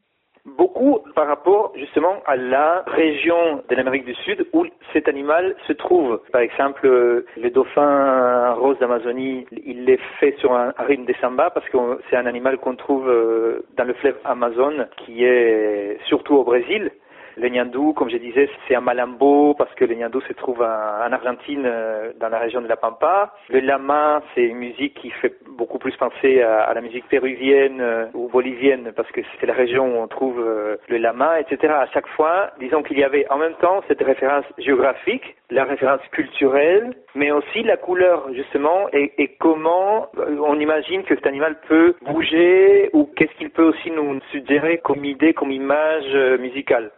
Beaucoup par rapport justement à la région de l'Amérique du Sud où cet animal se trouve. Par exemple, le dauphin rose d'Amazonie, il est fait sur un, rythme de samba parce que c'est un animal qu'on trouve euh, dans le fleuve Amazon qui est surtout au Brésil. Le Nyandou, comme je disais, c'est un malambo parce que le Nyandou se trouve en, Argentine, euh, dans la région de la Pampa. Le lama, c'est une musique qui fait beaucoup plus penser à, la musique péruvienne euh, ou bolivienne parce que c'est la région où on trouve euh, le lama, etc. À chaque fois, disons qu'il y avait en même temps cette référence géographique, la référence culturelle, mais aussi la couleur justement et, et comment on imagine que cet animal peut bouger ou qu'est-ce qu'il peut aussi nous suggérer comme idée, comme image musicale.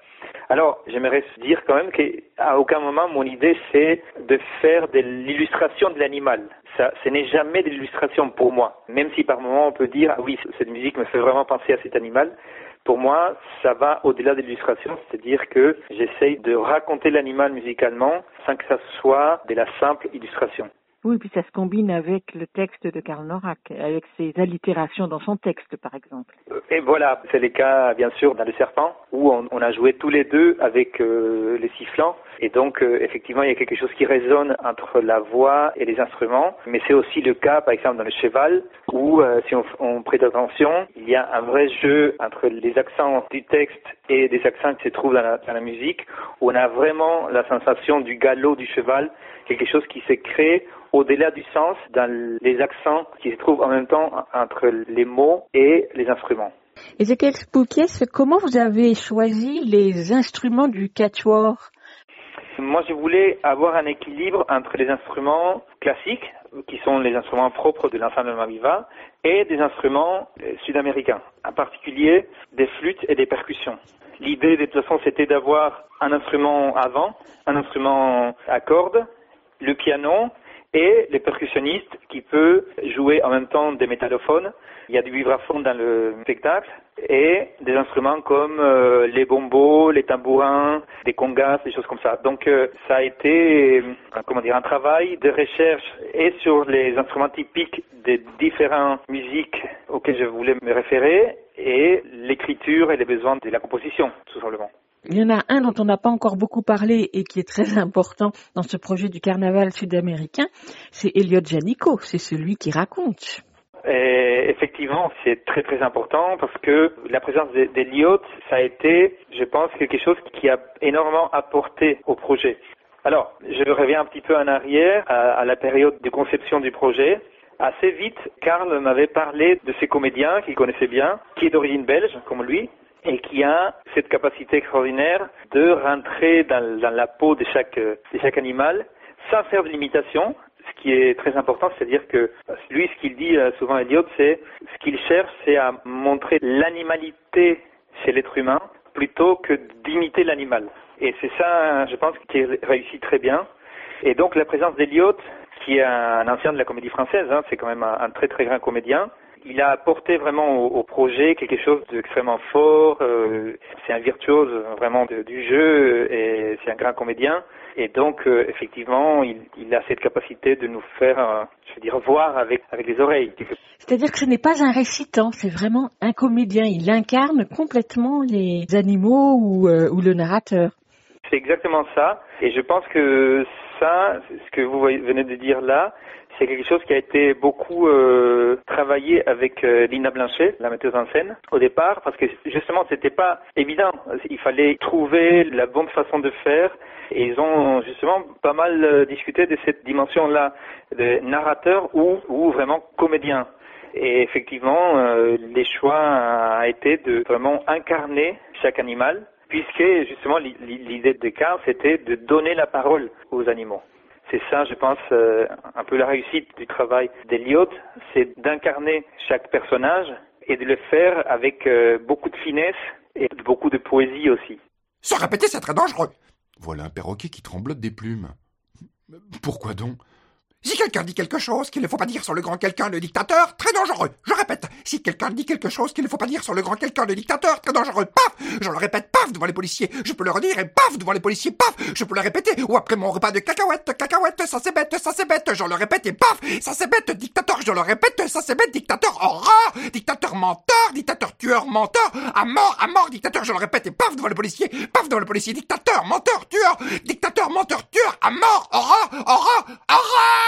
Alors, j'aimerais dire quand même qu'à aucun moment mon idée c'est de faire de l'illustration de l'animal. Ça, ce n'est jamais de l'illustration pour moi. Même si par moment on peut dire ah oui cette musique me fait vraiment penser à cet animal. Pour moi, ça va au-delà de l'illustration, c'est-à-dire que j'essaye de raconter l'animal musicalement sans que ça soit de la simple illustration. Oui, puis ça se combine avec le texte de Karl Norak, avec ses allitérations dans son texte, par exemple. Euh, et voilà, c'est le cas, bien sûr, dans Le Serpent, où on, a joué tous les deux avec euh, les sifflants. Et donc, euh, effectivement, il y a quelque chose qui résonne entre la voix et les instruments. Mais c'est aussi le cas, par exemple, dans Le Cheval, où, si on, prête attention, il y a un vrai jeu entre les accents du texte et des accents qui se trouvent dans la, dans la musique, où on a vraiment la sensation du galop du cheval, quelque chose qui s'est créé au-delà du sens dans les accents qui se trouvent en même temps entre les mots et les instruments. Ezekiel Spoukies, comment vous avez choisi les instruments du quatuor? Moi, je voulais avoir un équilibre entre les instruments classiques, qui sont les instruments propres de l'ensemble Maviva, et des instruments euh, sud-américains, en particulier des flûtes et des percussions. L'idée, de toute façon, c'était d'avoir un instrument avant, un instrument à cordes, le piano et les percussionnistes qui peuvent jouer en même temps des métallophones. Il y a du vibraphone dans le spectacle et des instruments comme euh, les bombos, les tambourins, des congas, des choses comme ça. Donc euh, ça a été euh, comment dire un travail de recherche et sur les instruments typiques des différentes musiques auxquelles je voulais me référer et l'écriture et les besoins de la composition tout simplement. Il y en a un dont on n'a pas encore beaucoup parlé et qui est très important dans ce projet du carnaval sud-américain, c'est Elliot Janico, c'est celui qui raconte. effectivement, c'est très très important parce que la présence d'Eliot, ça a été, je pense, quelque chose qui a énormément apporté au projet. Alors, je reviens un petit peu en arrière à, à la période de conception du projet. Assez vite, Karl m'avait parlé de ces comédiens qu'il connaissait bien, qui est d'origine belge, comme lui, et qui a cette capacité extraordinaire de rentrer dans, la peau de chaque, animal sans faire de limitation, ce qui est très important, c'est-à-dire que lui, ce qu'il dit euh, souvent Elliot, c'est ce qu'il cherche, c'est à montrer l'animalité chez l'être humain plutôt que d'imiter l'animal. Et c'est ça, je pense, qui réussit très bien. Et donc la présence d'Eliot, qui est un ancien de la comédie française, hein, c'est quand même un, très très grand comédien, Il a apporté vraiment au, au projet quelque chose d'extrêmement fort. euh, c'est un virtuose vraiment de- du jeu et c'est un grand comédien. Et donc, euh, effectivement, il, il a cette capacité de nous faire, euh, je veux dire, voir avec, avec les oreilles. C'est-à-dire que ce n'est pas un récitant, c'est vraiment un comédien. Il incarne complètement les animaux ou, euh, ou le narrateur. C'est exactement ça. Et je pense que ça, ce que vous venez de dire là, c'est quelque chose qui a été beaucoup euh, travaillé avec euh, Lina Blanchet, la metteuse en scène, au départ, parce que justement, c'était pas évident. Il fallait trouver la bonne façon de faire. Et ils ont justement pas mal euh, discuté de cette dimension-là, de narrateur ou, ou vraiment comédien. Et effectivement, les choix a été de vraiment incarner chaque animal, puisque justement l'i- l'i- l'idée de Descartes, c'était de donner la parole aux animaux. C'est ça, je pense, euh, un peu la réussite du travail d'Eliot, c'est d'incarner chaque personnage et de le faire avec euh, beaucoup de finesse et beaucoup de poésie aussi. Se répéter, c'est très dangereux. Voilà un perroquet qui tremblote des plumes. Pourquoi donc? Si quelqu'un dit quelque chose qu'il ne faut pas dire sur le grand quelqu'un, le dictateur, très dangereux. Je répète, si quelqu'un dit quelque chose qu'il ne faut pas dire sur le grand quelqu'un, le dictateur, très dangereux. Paf Je le répète, paf, devant les policiers. Je peux le redire et paf, devant les policiers, paf Je peux le répéter. Ou après mon repas de cacahuètes, cacahuètes, ça c'est bête, ça c'est bête. Je le répète et paf Ça c'est bête, dictateur, je le répète, ça c'est bête, dictateur, horreur Dictateur menteur, dictateur tueur, menteur, à mort, à mort, dictateur, je le répète et paf, devant les policiers, paf, devant les policiers, dictateur, menteur, tueur, dictateur, menteur, tueur, à mort, horreur, horreur, horreur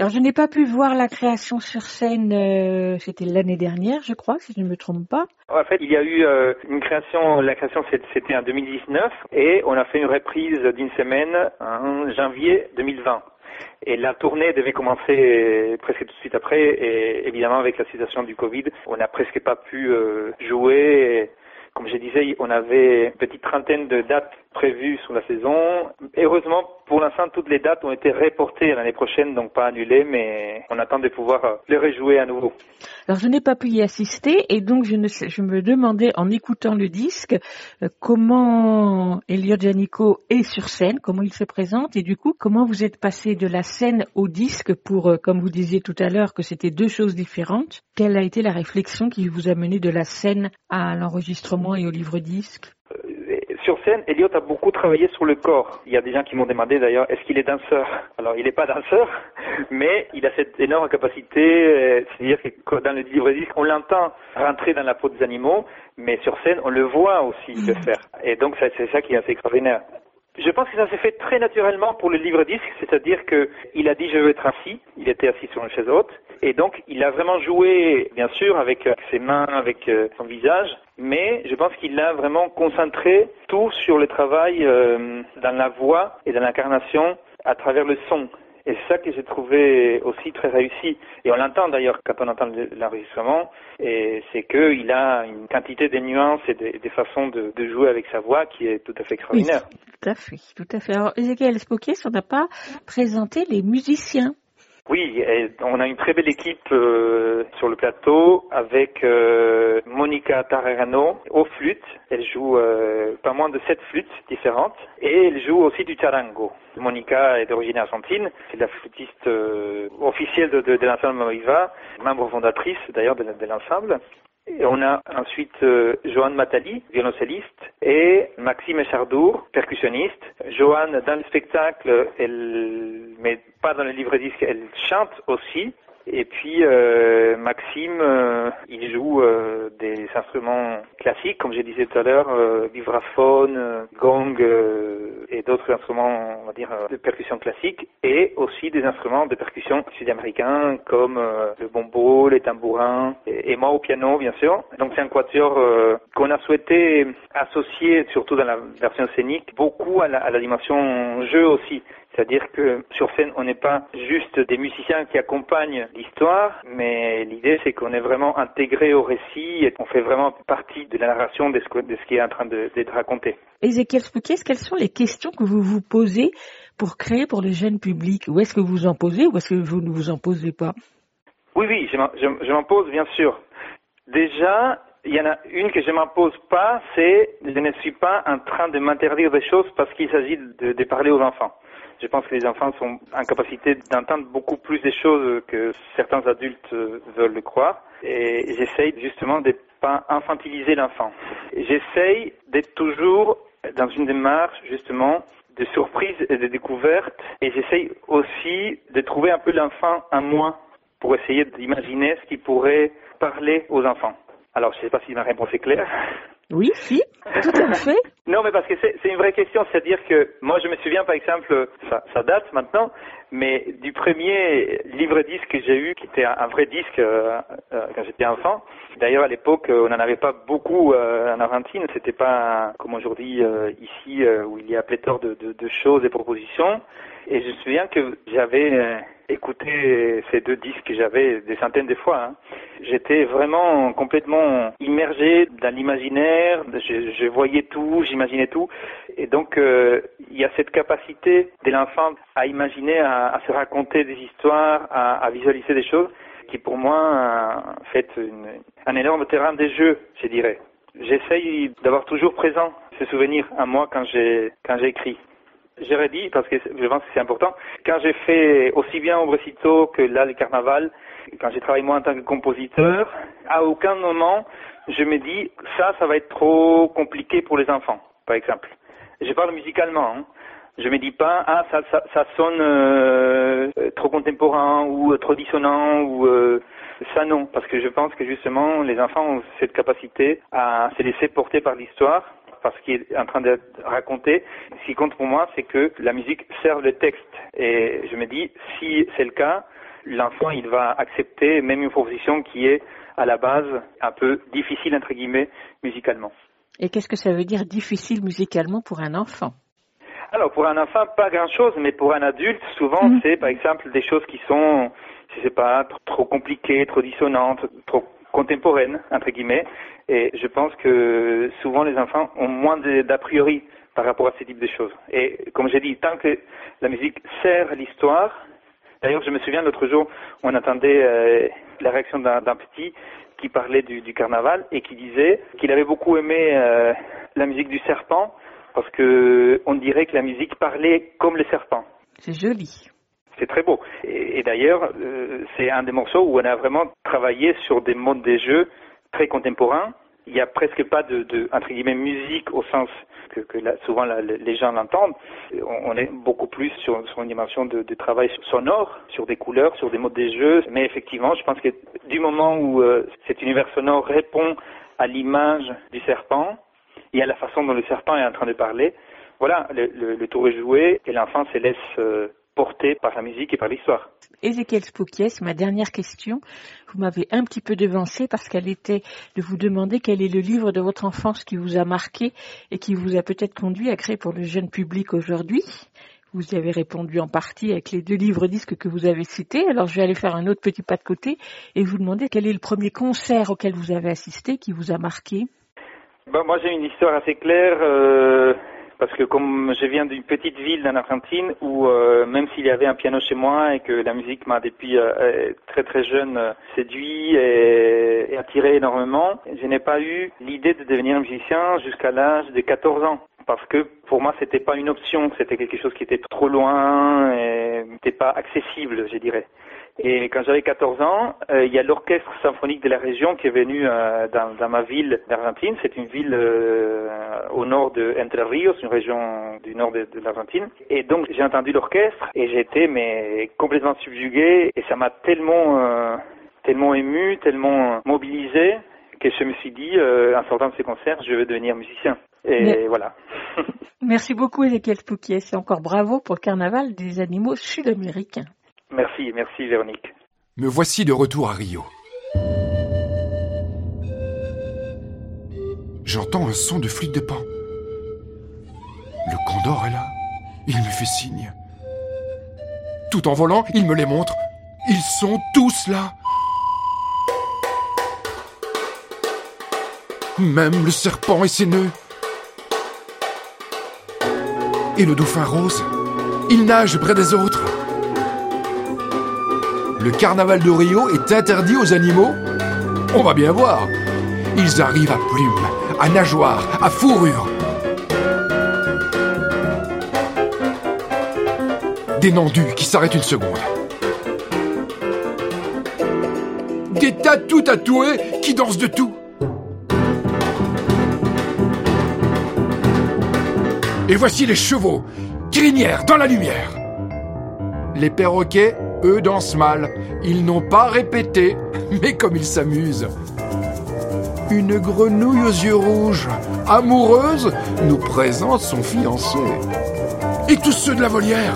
Alors je n'ai pas pu voir la création sur scène, euh, c'était l'année dernière, je crois, si je ne me trompe pas. En fait, il y a eu euh, une création, la création c'était en 2019 et on a fait une reprise d'une semaine en janvier 2020. Et la tournée devait commencer presque tout de suite après et évidemment avec la situation du Covid, on n'a presque pas pu euh, jouer. Comme je disais, on avait une petite trentaine de dates prévues sur la saison. Heureusement, pour l'instant, toutes les dates ont été reportées à l'année prochaine, donc pas annulées, mais on attend de pouvoir euh, les rejouer à nouveau. Alors je n'ai pas pu y assister et donc je, ne sais, je me demandais en écoutant le disque euh, comment Elliot Janico est sur scène, comment il se présente et du coup comment vous êtes passé de la scène au disque pour, euh, comme vous disiez tout à l'heure, que c'était deux choses différentes. Quelle a été la réflexion qui vous a mené de la scène à l'enregistrement et au livre disque Sur scène, Elliot a beaucoup travaillé sur le corps. Il y a des gens qui m'ont demandé d'ailleurs, est-ce qu'il est danseur? Alors, il n'est pas danseur, mais il a cette énorme capacité, euh, c'est-à-dire que dans le livre disque, on l'entend rentrer dans la peau des animaux, mais sur scène, on le voit aussi le faire. Et donc, c'est ça qui est assez extraordinaire. Je pense que ça s'est fait très naturellement pour le livre disque, c'est-à-dire que il a dit je veux être assis, il était assis sur une chaise haute, et donc il a vraiment joué, bien sûr, avec euh, ses mains, avec euh, son visage, mais je pense qu'il a vraiment concentré tout sur le travail euh, dans la voix et dans l'incarnation à travers le son. Et c'est ça que j'ai trouvé aussi très réussi. Et on l'entend d'ailleurs quand on entend le- l'enregistrement, et c'est qu'il a une quantité de nuances et des, façons de, de jouer avec sa voix qui est tout à fait extraordinaire. Tout à fait, tout à fait. Alors Ezekiel Spokes, on n'a pas présenté les musiciens. Oui, on a une très belle équipe euh, sur le plateau avec euh, Monica Tarerano aux flûtes. Elle joue euh, pas moins de sept flûtes différentes et elle joue aussi du charango. Monica est d'origine argentine, c'est la flûtiste officielle de, de, de l'ensemble Moiva, membre fondatrice d'ailleurs de, de l'ensemble. On a ensuite euh, Joanne Matali, violoncelliste, et Maxime Echardour, percussionniste. Joanne, dans le spectacle, elle, mais pas dans le livre disque, elle chante aussi. Et puis euh, Maxime, euh, il joue euh, des instruments classiques, comme je disais tout à l'heure, euh, vibraphone, euh, gong euh, et d'autres instruments, on va dire, de percussion classique, et aussi des instruments de percussion sud-américains comme le bombo, les tambourins, et, moi au piano, bien sûr. Donc c'est un quatuor qu'on a souhaité associer, surtout dans la version scénique, beaucoup à la, à la dimension jeu aussi. C'est-à-dire que sur scène, on n'est pas juste des musiciens qui accompagnent l'histoire, mais l'idée c'est qu'on est vraiment intégré au récit et qu'on fait vraiment partie de la narration de ce, qui est en train d'être raconté. Ezekiel Spokes, quelles sont les questions que vous vous posez pour créer pour le jeune public Ou est-ce que vous en posez ou est-ce que vous ne vous en posez pas? Oui, oui, je m'en- pose bien sûr. Déjà, il y en a une que je m'en pose pas, c'est je ne suis pas en train de m'interdire des choses parce qu'il s'agit de, de parler aux enfants. Je pense que les enfants sont en capacité d'entendre beaucoup plus des choses que certains adultes euh, veulent le croire. Et j'essaye justement de pas infantiliser l'enfant. J'essaye d'être toujours dans une démarche justement de surprise et de découverte. Et j'essaye aussi de trouver un peu l'enfant à moi pour essayer d'imaginer ce qui pourrait parler aux enfants. Alors, je ne sais pas si ma réponse est claire. Oui, si, tout à fait. Non, mais parce que c'est une vraie question, c'est-à-dire que moi je me souviens par exemple, ça, ça date maintenant, mais du premier livre disque que j'ai eu, qui était un, vrai disque euh, euh, quand j'étais enfant. D'ailleurs à l'époque, on n'en avait pas beaucoup euh, en Argentine, c'était pas comme aujourd'hui ici où il y a pléthore de, de, de choses et propositions. Et je me souviens que j'avais écouté ces deux disques que j'avais des centaines de fois. Hein. J'étais vraiment complètement immergé dans l'imaginaire, je, voyais tout, j'imaginais tout. Et donc, euh, il y a cette capacité de l'enfant à imaginer, à, se raconter des histoires, à, visualiser des choses, qui pour moi euh, fait un énorme terrain de jeu, je dirais. J'essaye d'avoir toujours présent ce souvenir à moi quand j'écris. J'aurais dit, parce que je pense que c'est important, quand j'ai fait aussi bien au Brecito que là, le carnaval, quand j'ai travaillé moi en tant que compositeur, à aucun moment je me dis, ça, ça va être trop compliqué pour les enfants, par exemple. Je parle musicalement. Hein. Je me dis pas, ah, ça, ça, ça sonne euh, trop contemporain ou trop dissonant ou euh, ça non, parce que je pense que justement les enfants ont cette capacité à se laisser porter par l'histoire parce qu'il est en train de raconter. Ce qui compte pour moi, c'est que la musique serve le texte. Et je me dis, si c'est le cas, l'enfant, il va accepter même une proposition qui est à la base un peu difficile, entre guillemets, musicalement. Et qu'est-ce que ça veut dire difficile musicalement pour un enfant? Alors pour un enfant, pas grand-chose, mais pour un adulte, souvent mmh. c'est par exemple des choses qui sont, je sais pas, trop compliquées, trop dissonantes, trop contemporaine, entre guillemets. Et je pense que souvent les enfants ont moins d'a priori par rapport à ce type de choses. Et comme j'ai dit, tant que la musique sert l'histoire, d'ailleurs je me souviens l'autre jour, on attendait euh, la réaction d'un petit qui parlait du, carnaval et qui disait qu'il avait beaucoup aimé euh, la musique du serpent parce que on dirait que la musique parlait comme le serpent. C'est joli. C'est très beau. Et, d'ailleurs, euh, c'est un des morceaux où on a vraiment travaillé sur des modes des jeux très contemporains. Il n'y a presque pas de, de, entre guillemets, musique au sens que, que la, souvent la, les gens l'entendent. On, on, est beaucoup plus sur, sur une dimension de, de, travail sonore, sur des couleurs, sur des modes des jeux. Mais effectivement, je pense que du moment où euh, cet univers sonore répond à l'image du serpent et à la façon dont le serpent est en train de parler, voilà, le, le, le tour est joué et l'enfant se laisse euh, porté par la musique et par l'histoire. Ézéchiel Spouquies, ma dernière question, vous m'avez un petit peu devancé parce qu'elle était de vous demander quel est le livre de votre enfance qui vous a marqué et qui vous a peut-être conduit à créer pour le jeune public aujourd'hui. Vous y avez répondu en partie avec les deux livres disques que vous avez cités. Alors je vais aller faire un autre petit pas de côté et vous demander quel est le premier concert auquel vous avez assisté qui vous a marqué. Ben, moi j'ai une histoire assez claire. Euh parce que comme je viens d'une petite ville en où euh, même s'il y avait un piano chez moi et que la musique m'a depuis euh, euh très très jeune euh, séduit et, et, attiré énormément, je n'ai pas eu l'idée de devenir musicien jusqu'à l'âge de 14 ans. Parce que pour moi, c'était pas une option, c'était quelque chose qui était trop loin et n'était pas accessible, je dirais. Et quand j'avais 14 ans, euh, il y a l'orchestre symphonique de la région qui est venu euh, dans, dans, ma ville d'Argentine. C'est une ville euh, au nord de Entre Rios, une région du nord de, de l'Argentine. Et donc j'ai entendu l'orchestre et j'ai été mais complètement subjugué et ça m'a tellement tellement ému, tellement mobilisé que je me suis dit en sortant de ce concert, je veux devenir musicien. Et Mais... voilà. Merci beaucoup Ezekiel Pouquier. C'est encore bravo pour le carnaval des animaux sud-américains. Merci, merci Véronique. Me voici de retour à Rio. J'entends un son de flûte de pan. Le condor est là. Il me fait signe. Tout en volant, il me les montre. Ils sont tous là. Même le serpent et ses nœuds. Et le dauphin rose, il nage près des autres. Le carnaval de Rio est interdit aux animaux On va bien voir. Ils arrivent à plumes, à nageoires, à fourrures. Des nandus qui s'arrêtent une seconde. Des tatous tatoués qui dansent de tout. Et voici les chevaux, crinières dans la lumière. Les perroquets, eux, dansent mal. Ils n'ont pas répété, mais comme ils s'amusent. Une grenouille aux yeux rouges, amoureuse, nous présente son fiancé. Et tous ceux de la volière.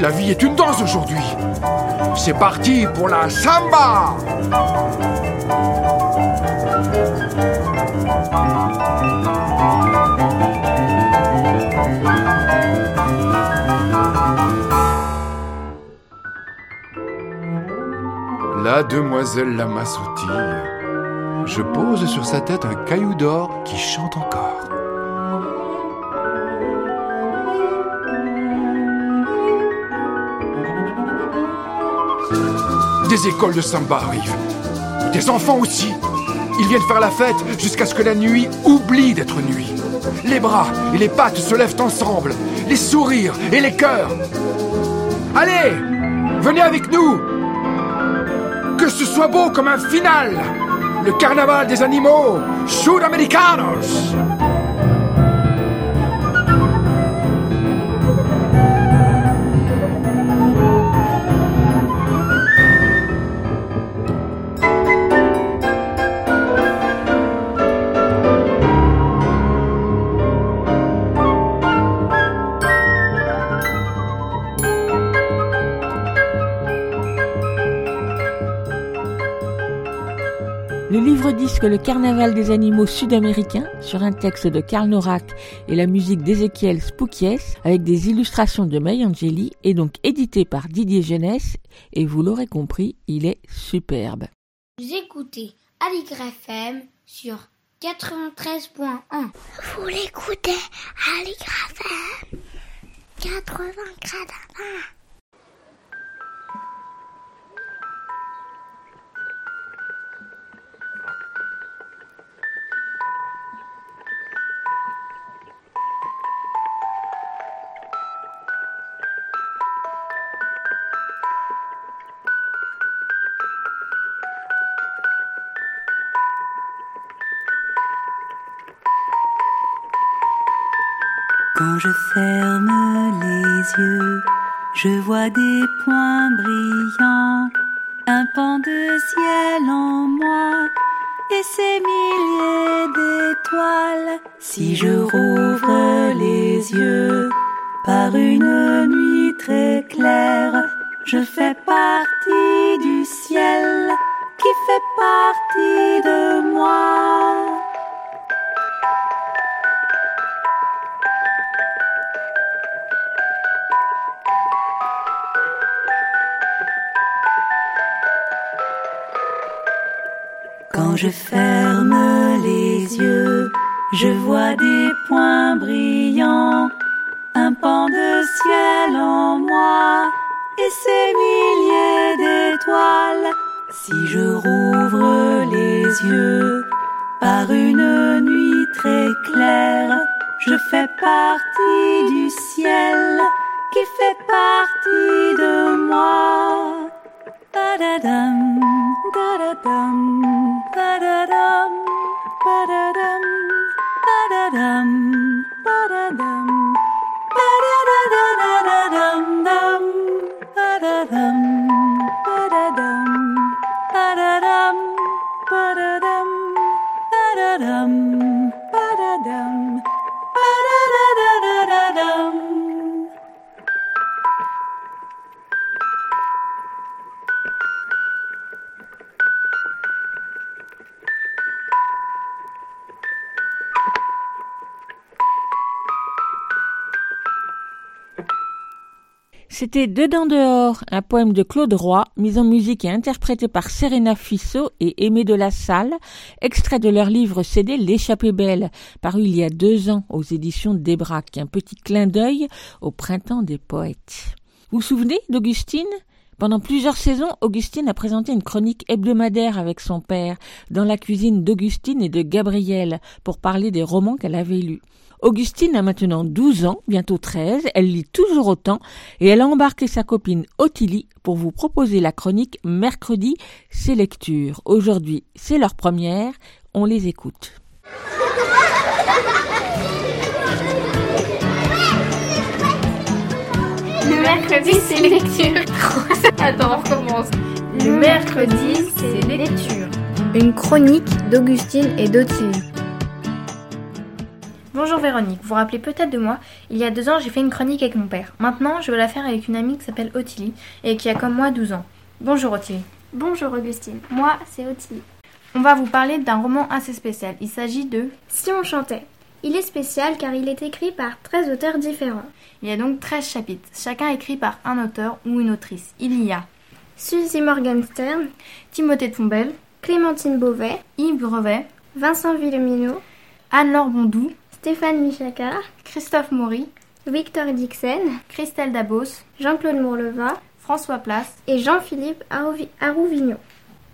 La vie est une danse aujourd'hui. C'est parti pour la samba La demoiselle lama sautille. Je pose sur sa tête un caillou d'or qui chante encore. Des écoles de samba arrivent. Des enfants aussi. Ils viennent faire la fête jusqu'à ce que la nuit oublie d'être nuit. Les bras et les pattes se lèvent ensemble. Les sourires et les cœurs. Allez, venez avec nous. Que ce soit beau comme un final. Le carnaval des animaux. Sudamericanos. Le livre-disque Le Carnaval des animaux sud-américains sur un texte de Karl Norak et la musique d'Ézéchiel Spoukies avec des illustrations de May Angeli est donc édité par Didier Jeunesse et vous l'aurez compris, il est superbe. Vous écoutez Aligre FM sur 93.1. Vous l'écoutez Aligre FM 80 Quand je ferme les yeux, je vois des points brillants, un pan de ciel en moi et ces milliers d'étoiles. Si je rouvre les yeux par une nuit très claire, je fais partie du ciel qui fait partie de moi. Je ferme les yeux, je vois des points brillants, un pan de ciel en moi et ces milliers d'étoiles. Si je rouvre les yeux par une nuit très claire, je fais partie du ciel qui fait partie de moi. Ba-da-dum, ba-da-dum, ba-da-dum, ba-da-dum, ba-da-dum, C'était Dedans dehors, un poème de Claude Roy, mis en musique et interprété par Serena Fissot et Aimé de la Salle, extrait de leur livre CD L'échappée belle, paru il y a deux ans aux éditions Débrac, un petit clin d'œil au printemps des poètes. Vous vous souvenez d'Augustine? Pendant plusieurs saisons, Augustine a présenté une chronique hebdomadaire avec son père dans la cuisine d'Augustine et de Gabriel pour parler des romans qu'elle avait lus. Augustine a maintenant 12 ans, bientôt 13, elle lit toujours autant et elle a embarqué sa copine Ottilie pour vous proposer la chronique Mercredi, c'est lecture. Aujourd'hui, c'est leur première, on les écoute. Le mercredi, c'est lecture. Attends, on recommence. Le mercredi, c'est lecture. Une chronique d'Augustine et d'Ottilie. Bonjour Véronique, vous vous rappelez peut-être de moi. Il y a deux ans, j'ai fait une chronique avec mon père. Maintenant, je veux la faire avec une amie qui s'appelle Ottilie et qui a comme moi 12 ans. Bonjour Ottilie. Bonjour Augustine, moi c'est Ottilie. On va vous parler d'un roman assez spécial. Il s'agit de Si on chantait. Il est spécial car il est écrit par 13 auteurs différents. Il y a donc 13 chapitres, chacun écrit par un auteur ou une autrice. Il y a Suzy Morgenstern, Timothée Tombel, Clémentine Beauvais, Yves Brevet, Vincent Villeminot, Anne-Laure Bondou, Stéphane Michaka, Christophe Maury, Victor Dixon, Christelle Dabos, Jean-Claude Mourleva François Place, et Jean-Philippe Arouvi- Arouvignon.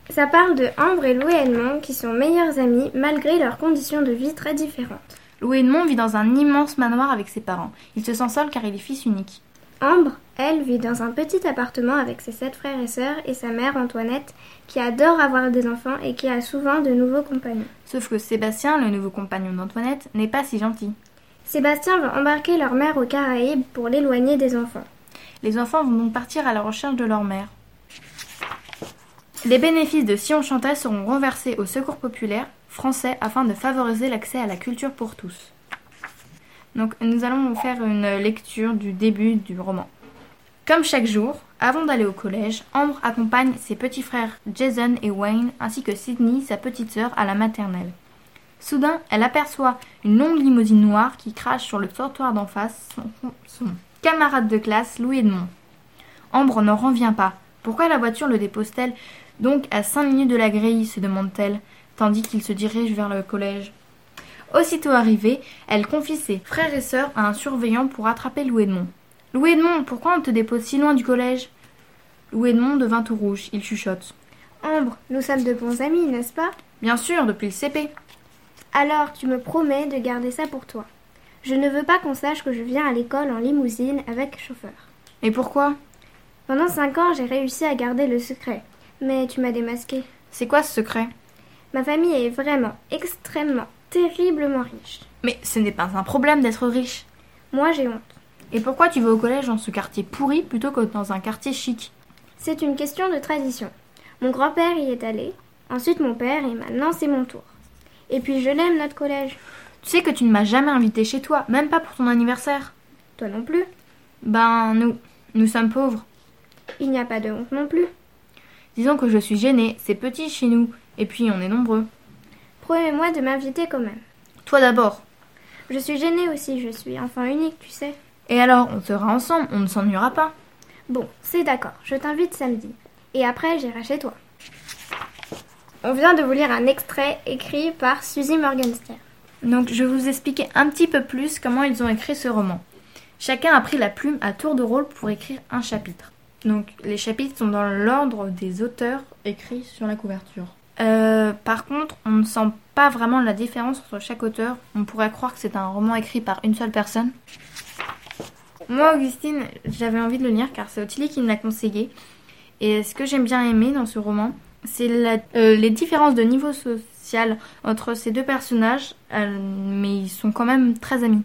Ça parle de Ambre et Louis Edmond qui sont meilleurs amis malgré leurs conditions de vie très différentes. Louis Edmond vit dans un immense manoir avec ses parents. Il se sent seul car il est fils unique. Ambre, elle, vit dans un petit appartement avec ses sept frères et sœurs et sa mère Antoinette qui adore avoir des enfants et qui a souvent de nouveaux compagnons. Sauf que Sébastien, le nouveau compagnon d'Antoinette, n'est pas si gentil. Sébastien va embarquer leur mère aux Caraïbes pour l'éloigner des enfants. Les enfants vont donc partir à la recherche de leur mère. Les bénéfices de Si on chantait seront renversés au secours populaire français afin de favoriser l'accès à la culture pour tous. Donc nous allons vous faire une lecture du début du roman. Comme chaque jour, avant d'aller au collège, Ambre accompagne ses petits frères Jason et Wayne ainsi que Sydney, sa petite sœur, à la maternelle. Soudain, elle aperçoit une longue limousine noire qui crache sur le trottoir d'en face son, son camarade de classe, Louis Edmond. Ambre n'en revient pas. Pourquoi la voiture le dépose-t-elle donc à cinq minutes de la grille se demande-t-elle, tandis qu'il se dirige vers le collège. Aussitôt arrivée, elle confie ses frères et sœurs à un surveillant pour attraper Louis Edmond. Louis Edmond, pourquoi on te dépose si loin du collège? Louis Edmond devint tout rouge, il chuchote. Ambre, nous sommes de bons amis, n'est-ce pas? Bien sûr, depuis le CP. Alors tu me promets de garder ça pour toi. Je ne veux pas qu'on sache que je viens à l'école en limousine avec chauffeur. Et pourquoi? Pendant cinq ans, j'ai réussi à garder le secret. Mais tu m'as démasqué. C'est quoi ce secret? Ma famille est vraiment, extrêmement, terriblement riche. Mais ce n'est pas un problème d'être riche. Moi, j'ai honte. Et pourquoi tu vas au collège dans ce quartier pourri plutôt que dans un quartier chic? C'est une question de tradition. Mon grand-père y est allé, ensuite mon père et maintenant c'est mon tour. Et puis je l'aime notre collège. Tu sais que tu ne m'as jamais invité chez toi, même pas pour ton anniversaire. Toi non plus. Ben, nous, nous sommes pauvres. Il n'y a pas de honte non plus. Disons que je suis gênée, c'est petit chez nous, et puis on est nombreux. Promets-moi de m'inviter quand même. Toi d'abord. Je suis gênée aussi, je suis enfant unique, tu sais. Et alors, on sera ensemble, on ne s'ennuiera pas. Bon, c'est d'accord, je t'invite samedi. Et après, j'irai chez toi. On vient de vous lire un extrait écrit par Suzy Morgenstern. Donc je vais vous expliquer un petit peu plus comment ils ont écrit ce roman. Chacun a pris la plume à tour de rôle pour écrire un chapitre. Donc les chapitres sont dans l'ordre des auteurs écrits sur la couverture. Euh, par contre, on ne sent pas vraiment la différence entre chaque auteur. On pourrait croire que c'est un roman écrit par une seule personne. Moi, Augustine, j'avais envie de le lire car c'est Ottilie qui me l'a conseillé. Et ce que j'aime bien aimer dans ce roman, c'est euh, les différences de niveau social entre ces deux personnages, euh, mais ils sont quand même très amis.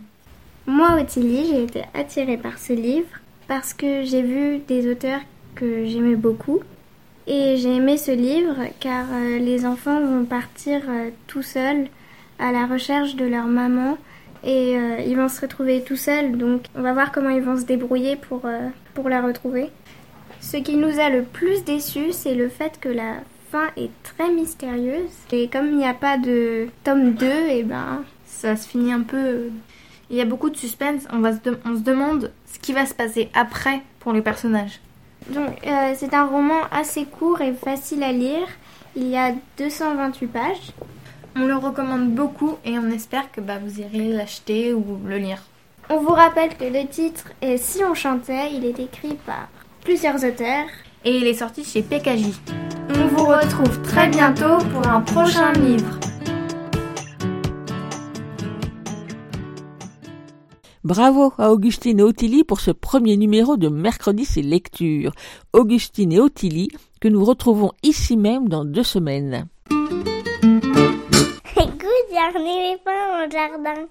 Moi, Ottilie, j'ai été attirée par ce livre parce que j'ai vu des auteurs que j'aimais beaucoup. Et j'ai aimé ce livre car euh, les enfants vont partir euh, tout seuls à la recherche de leur maman et euh, ils vont se retrouver tout seuls. Donc on va voir comment ils vont se débrouiller pour, pour la retrouver. Ce qui nous a le plus déçus, c'est le fait que la fin est très mystérieuse. Et comme il n'y a pas de tome 2, et ben Ça se finit un peu. Il y a beaucoup de suspense. On, va se, on se demande ce qui va se passer après pour les personnages. Donc, euh, c'est un roman assez court et facile à lire. Il y a 228 pages. On le recommande beaucoup et on espère que bah, vous irez l'acheter ou le lire. On vous rappelle que le titre est Si on chantait. Il est écrit par plusieurs auteurs. et il est sorti chez PKJ. On vous retrouve très bientôt pour un prochain livre. Bravo à Augustine et Ottilie pour ce premier numéro de Mercredi c'est lecture. Augustine et Ottilie que nous retrouvons ici même dans deux semaines. Écoute, les pas au jardin.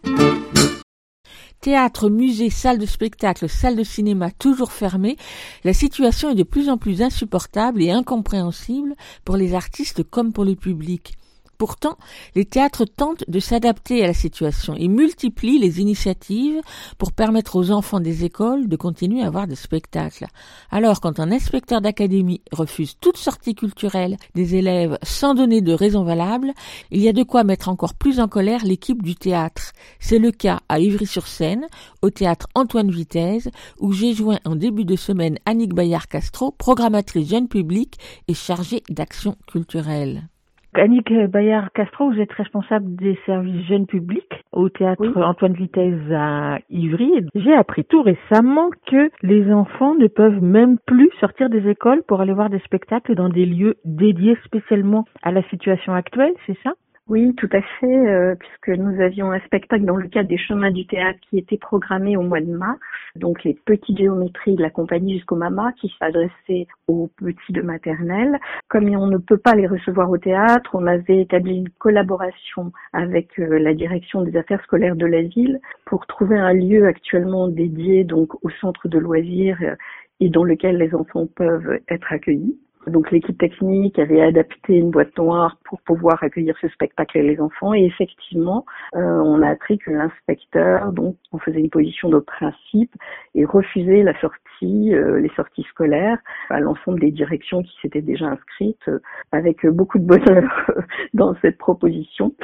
Théâtre, musée, salle de spectacle, salle de cinéma toujours fermées, la situation est de plus en plus insupportable et incompréhensible pour les artistes comme pour le public. Pourtant, les théâtres tentent de s'adapter à la situation et multiplient les initiatives pour permettre aux enfants des écoles de continuer à voir des spectacles. Alors, quand un inspecteur d'académie refuse toute sortie culturelle des élèves sans donner de raison valable, il y a de quoi mettre encore plus en colère l'équipe du théâtre. C'est le cas à Ivry-sur-Seine, au théâtre Antoine Vitesse, où j'ai joint en début de semaine Annick Bayard-Castro, programmatrice jeune public et chargée d'action culturelle. Annick Bayard-Castro, vous êtes responsable des services jeunes publics au théâtre Antoine Vitesse à Ivry. J'ai appris tout récemment que les enfants ne peuvent même plus sortir des écoles pour aller voir des spectacles dans des lieux dédiés spécialement à la situation actuelle, c'est ça? Oui, tout à fait, euh, puisque nous avions un spectacle dans le cadre des chemins du théâtre qui était programmé au mois de mars, donc les petites géométries de la compagnie jusqu'au Mama qui s'adressait aux petits de maternelle. Comme on ne peut pas les recevoir au théâtre, on avait établi une collaboration avec euh, la direction des affaires scolaires de la ville pour trouver un lieu actuellement dédié donc au centre de loisirs euh, et dans lequel les enfants peuvent être accueillis. Donc l'équipe technique avait adapté une boîte noire pour pouvoir accueillir ce spectacle et les enfants. Et effectivement, euh, on a appris que l'inspecteur, donc on faisait une position de principe et refusait la sortie, euh, les sorties scolaires à l'ensemble des directions qui s'étaient déjà inscrites, euh, avec beaucoup de bonheur dans cette proposition.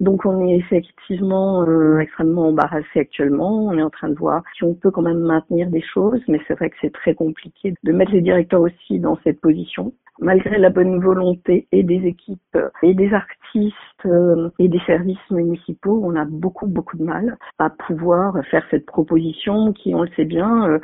Donc on est effectivement extrêmement embarrassé actuellement. On est en train de voir si on peut quand même maintenir des choses, mais c'est vrai que c'est très compliqué de mettre les directeurs aussi dans cette position malgré la bonne volonté et des équipes et des artistes euh, et des services municipaux, on a beaucoup beaucoup de mal à pouvoir faire cette proposition qui, on le sait bien, euh,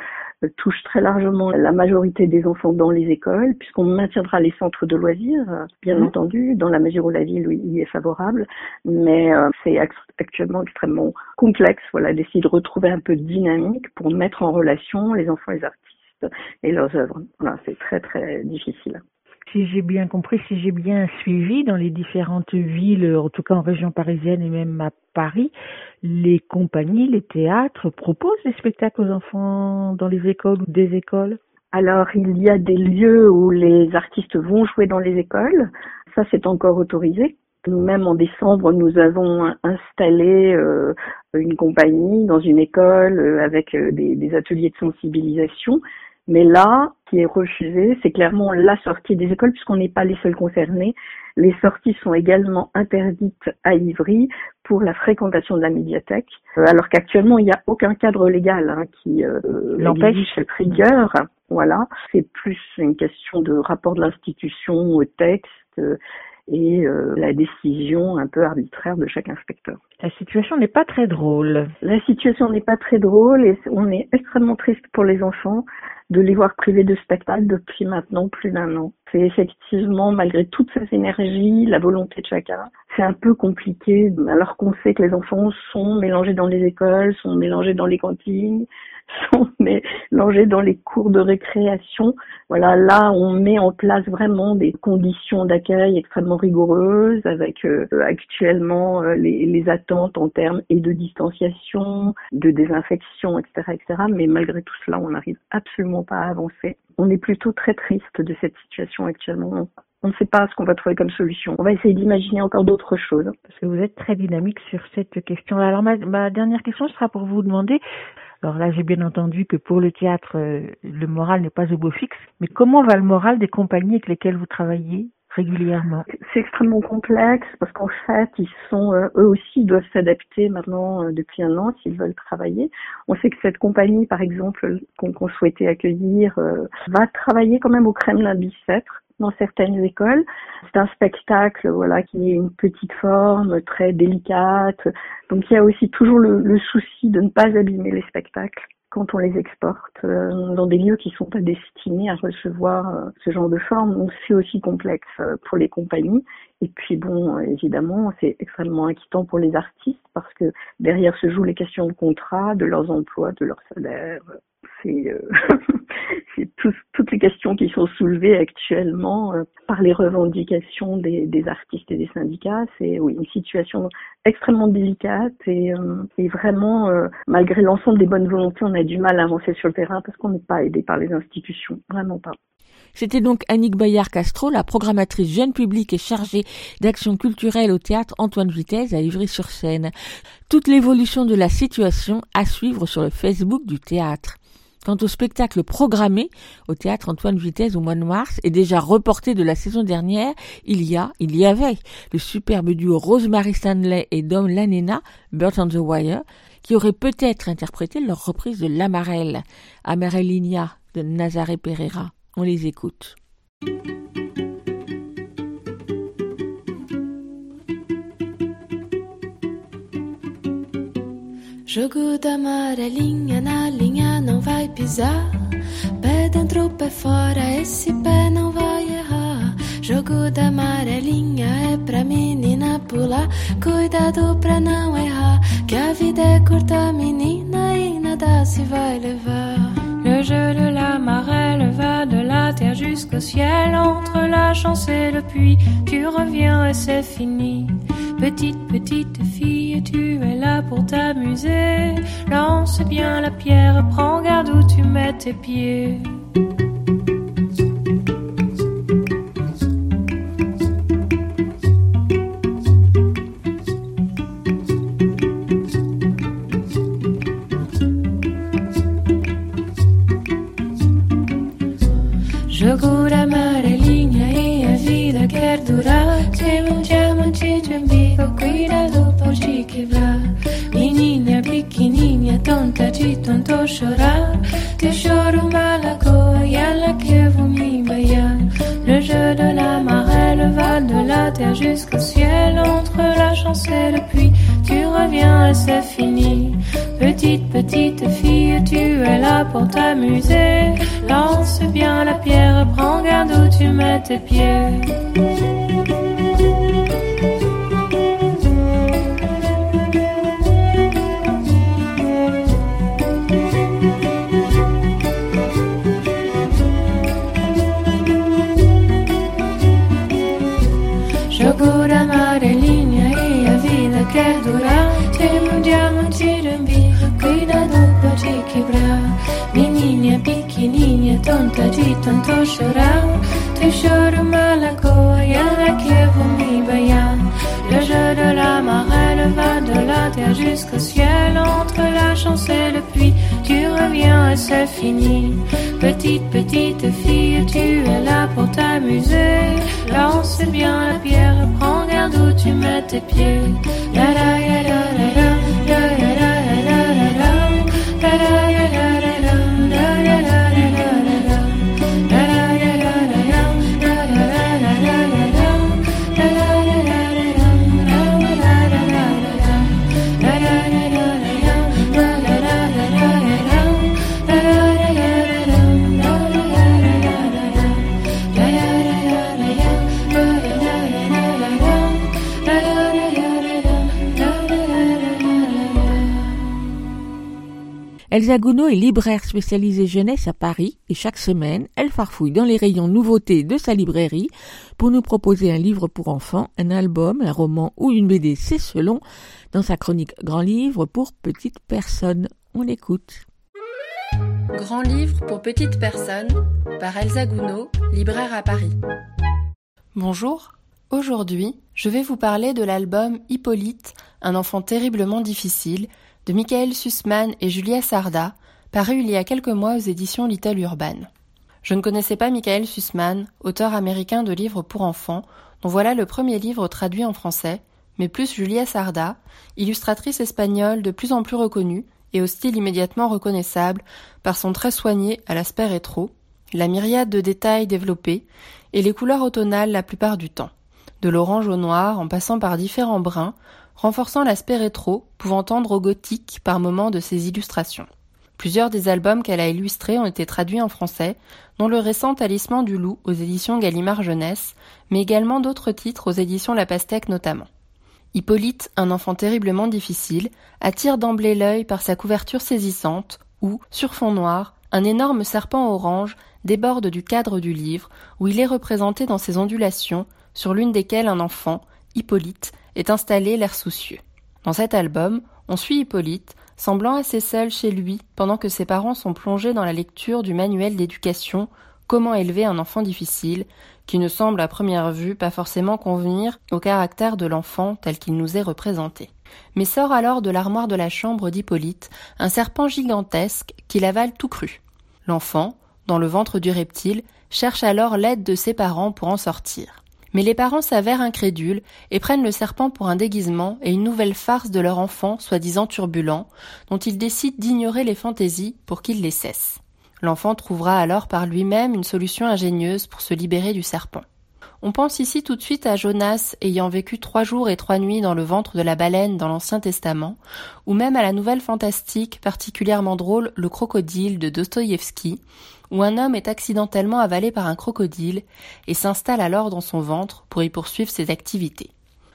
touche très largement la majorité des enfants dans les écoles, puisqu'on maintiendra les centres de loisirs, bien mmh. entendu, dans la mesure où la ville y est favorable, mais euh, c'est actuellement extrêmement complexe, voilà, d'essayer de retrouver un peu de dynamique pour mettre en relation les enfants et les artistes et leurs œuvres. Voilà, c'est très très difficile si j'ai bien compris, si j'ai bien suivi dans les différentes villes, en tout cas en région parisienne et même à Paris, les compagnies, les théâtres proposent des spectacles aux enfants dans les écoles ou des écoles? Alors, il y a des lieux où les artistes vont jouer dans les écoles. Ça, c'est encore autorisé. Nous-mêmes, en décembre, nous avons installé euh, une compagnie dans une école euh, avec euh, des, des, ateliers de sensibilisation. Mais là, qui est refusé, c'est clairement la sortie des écoles puisqu'on n'est pas les seuls concernés. Les sorties sont également interdites à Ivry pour la fréquentation de la médiathèque, euh, alors qu'actuellement il n'y a aucun cadre légal hein, qui euh, l'empêche cette rigueur. Voilà, c'est plus une question de rapport de l'institution au texte. Et euh, la décision un peu arbitraire de chaque inspecteur. La situation n'est pas très drôle. La situation n'est pas très drôle et on est extrêmement triste pour les enfants de les voir privés de spectacle depuis maintenant plus d'un an. C'est effectivement, malgré toutes ces énergies, la volonté de chacun, c'est un peu compliqué alors qu'on sait que les enfants sont mélangés dans les écoles, sont mélangés dans les cantines, sont mélangés dans les cours de récréation. Voilà, là, on met en place vraiment des conditions d'accueil extrêmement rigoureuses avec euh, actuellement euh, les, les, attentes en termes et de distanciation, de désinfection, etc., etc. Mais malgré tout cela, on n'arrive absolument pas à avancer. On est plutôt très triste de cette situation actuellement on ne sait pas ce qu'on va trouver comme solution. On va essayer d'imaginer encore d'autres choses. Parce que vous êtes très dynamique sur cette question. Alors ma, ma dernière question sera pour vous demander alors là, j'ai bien entendu que pour le théâtre, euh, le moral n'est pas au beau fixe, mais comment va le moral des compagnies avec lesquelles vous travaillez régulièrement? C'est extrêmement complexe parce qu'en fait, ils sont euh, eux aussi doivent s'adapter maintenant euh, depuis un an s'ils veulent travailler. On sait que cette compagnie, par exemple, qu'on souhaitait accueillir, va travailler quand même au Kremlin Bicêtre dans certaines écoles. C'est un spectacle, voilà, qui est une petite forme, très délicate. Donc il y a aussi toujours le, souci de ne pas abîmer les spectacles. quand on les exporte euh, dans des lieux qui sont pas destinés à recevoir euh, ce genre de forme. Donc c'est aussi complexe euh, pour les compagnies. Et puis bon, évidemment, c'est extrêmement inquiétant pour les artistes parce que derrière se jouent les questions de contrat, de leurs emplois, de leurs salaires. C'est c'est toutes les questions qui sont soulevées actuellement euh, par les revendications des, artistes et des syndicats. C'est une situation extrêmement délicate et, euh, vraiment, euh, malgré l'ensemble des bonnes volontés, on a du mal à avancer sur le terrain parce qu'on n'est pas aidé par les institutions, vraiment pas. C'était donc Annick Bayard-Castro, la programmatrice jeune public et chargée d'action culturelle au théâtre Antoine Vitesse à Ivry-sur-Seine. Toute l'évolution de la situation à suivre sur le Facebook du théâtre. Quant au spectacle programmé au théâtre Antoine Vitesse au mois de mars et déjà reporté de la saison dernière, il y a, il y avait le superbe duo Rosemary Stanley et Dom Lanena, Bird on the Wire, qui auraient peut-être interprété leur reprise de L'Amarelle, Amarellinia de Nazaré Pereira. On les écoute. Não vai pisar. Pé dentro, pé fora, esse pé não vai errar. Jogo da amarelinha é pra menina pular. Cuidado pra não errar, que a vida é curta, menina, e nada se vai levar. Le jeu de la marelle va de la terre jusqu'au ciel, entre la chance et le puits. Tu reviens et c'est fini. Petite, petite fille, tu es là pour t'amuser. Lance bien la pierre, prends garde où tu mets tes pieds. Le jeu de la marelle va de la terre jusqu'au ciel. Entre la chance et le puits, tu reviens et c'est fini. Petite, petite fille, tu es là pour t'amuser. Lance bien la pierre, prends garde où tu mets tes pieds. Quer durar. Tem um diamante umbigo, cuidado pra te quebrar. Menina pequenininha, tonta de tanto chorar. Te choro uma lagoa e ela que vou me banhar. Le jeu de la marelle va de la terre jusqu'au ciel. Entre la chance et le puits, tu reviens et c'est fini. Petite, petite fille, tu es là pour t'amuser. Lance bien la pierre, prends garde où tu mets tes pieds. La la ya la Elsa Gounod est libraire spécialisée jeunesse à Paris et chaque semaine, elle farfouille dans les rayons nouveautés de sa librairie pour nous proposer un livre pour enfants, un album, un roman ou une BD, c'est selon, dans sa chronique Grand Livre pour petites personnes. On l'écoute. Grand livre pour petites personnes par Elsa Gounod, libraire à Paris. Bonjour, aujourd'hui je vais vous parler de l'album Hippolyte, un enfant terriblement difficile, de Michael Sussman et Julia Sarda, paru il y a quelques mois aux éditions Little Urban. Je ne connaissais pas Michael Sussman, auteur américain de livres pour enfants, dont voilà le premier livre traduit en français, mais plus Julia Sarda, illustratrice espagnole de plus en plus reconnue et au style immédiatement reconnaissable par son trait soigné à l'aspect rétro, la myriade de détails développés et les couleurs automnales la plupart du temps, de l'orange au noir en passant par différents bruns, renforçant l'aspect rétro, pouvant tendre au gothique par moments de ses illustrations. Plusieurs des albums qu'elle a illustrés ont été traduits en français, dont le récent Talisman du loup aux éditions Gallimard Jeunesse, mais également d'autres titres aux éditions La Pastèque notamment. Hippolyte, un enfant terriblement difficile, attire d'emblée l'œil par sa couverture saisissante, où, sur fond noir, un énorme serpent orange déborde du cadre du livre, où il est représenté dans ses ondulations, sur l'une desquelles un enfant, Hippolyte, est installé l'air soucieux. Dans cet album, on suit Hippolyte, semblant assez seul chez lui pendant que ses parents sont plongés dans la lecture du manuel d'éducation Comment élever un enfant difficile, qui ne semble à première vue pas forcément convenir au caractère de l'enfant tel qu'il nous est représenté. Mais sort alors de l'armoire de la chambre d'Hippolyte un serpent gigantesque qui l'avale tout cru. L'enfant, dans le ventre du reptile, cherche alors l'aide de ses parents pour en sortir. Mais les parents s'avèrent incrédules et prennent le serpent pour un déguisement et une nouvelle farce de leur enfant soi-disant turbulent, dont ils décident d'ignorer les fantaisies pour qu'il les cesse. L'enfant trouvera alors par lui-même une solution ingénieuse pour se libérer du serpent. On pense ici tout de suite à Jonas ayant vécu trois jours et trois nuits dans le ventre de la baleine dans l'Ancien Testament, ou même à la nouvelle fantastique particulièrement drôle Le crocodile de Dostoïevski, où un homme est accidentellement avalé par un crocodile et s'installe alors dans son ventre pour y poursuivre ses activités.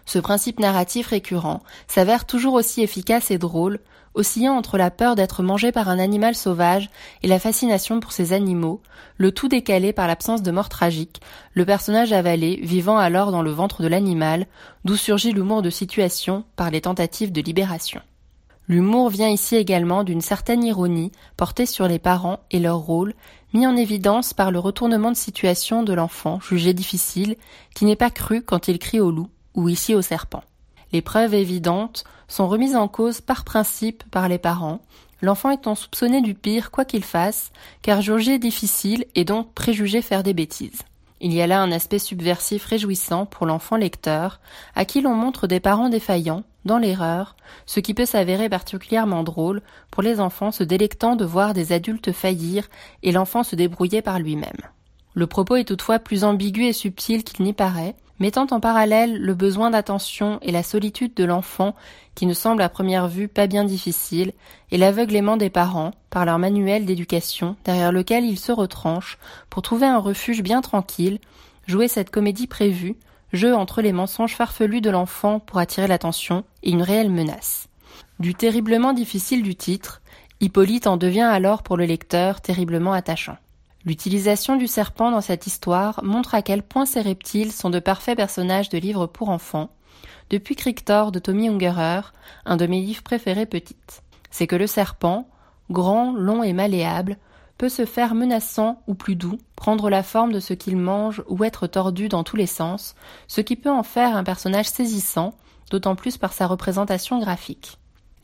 Ce principe narratif récurrent s'avère toujours aussi efficace et drôle, oscillant entre la peur d'être mangé par un animal sauvage et la fascination pour ces animaux, le tout décalé par l'absence de mort tragique, le personnage avalé vivant alors dans le ventre de l'animal, d'où surgit l'humour de situation par les tentatives de libération. L'humour vient ici également d'une certaine ironie portée sur les parents et leur rôle, mis en évidence par le retournement de situation de l'enfant jugé difficile, qui n'est pas cru quand il crie au loup ou ici au serpent. Les preuves évidentes sont remises en cause par principe par les parents, l'enfant étant soupçonné du pire quoi qu'il fasse, car jugé difficile et donc préjugé faire des bêtises. Il y a là un aspect subversif réjouissant pour l'enfant lecteur, à qui l'on montre des parents défaillants, dans l'erreur, ce qui peut s'avérer particulièrement drôle pour les enfants se délectant de voir des adultes faillir et l'enfant se débrouiller par lui-même. Le propos est toutefois plus ambigu et subtil qu'il n'y paraît, mettant en parallèle le besoin d'attention et la solitude de l'enfant qui ne semble à première vue pas bien difficile, et l'aveuglément des parents par leur manuel d'éducation derrière lequel ils se retranchent pour trouver un refuge bien tranquille, jouer cette comédie prévue, jeu entre les mensonges farfelus de l'enfant pour attirer l'attention et une réelle menace. Du terriblement difficile du titre, Hippolyte en devient alors pour le lecteur terriblement attachant. L'utilisation du serpent dans cette histoire montre à quel point ces reptiles sont de parfaits personnages de livres pour enfants, depuis Crictor de Tommy Ungerer, un de mes livres préférés petites. C'est que le serpent, grand, long et malléable, peut se faire menaçant ou plus doux, prendre la forme de ce qu'il mange ou être tordu dans tous les sens, ce qui peut en faire un personnage saisissant, d'autant plus par sa représentation graphique.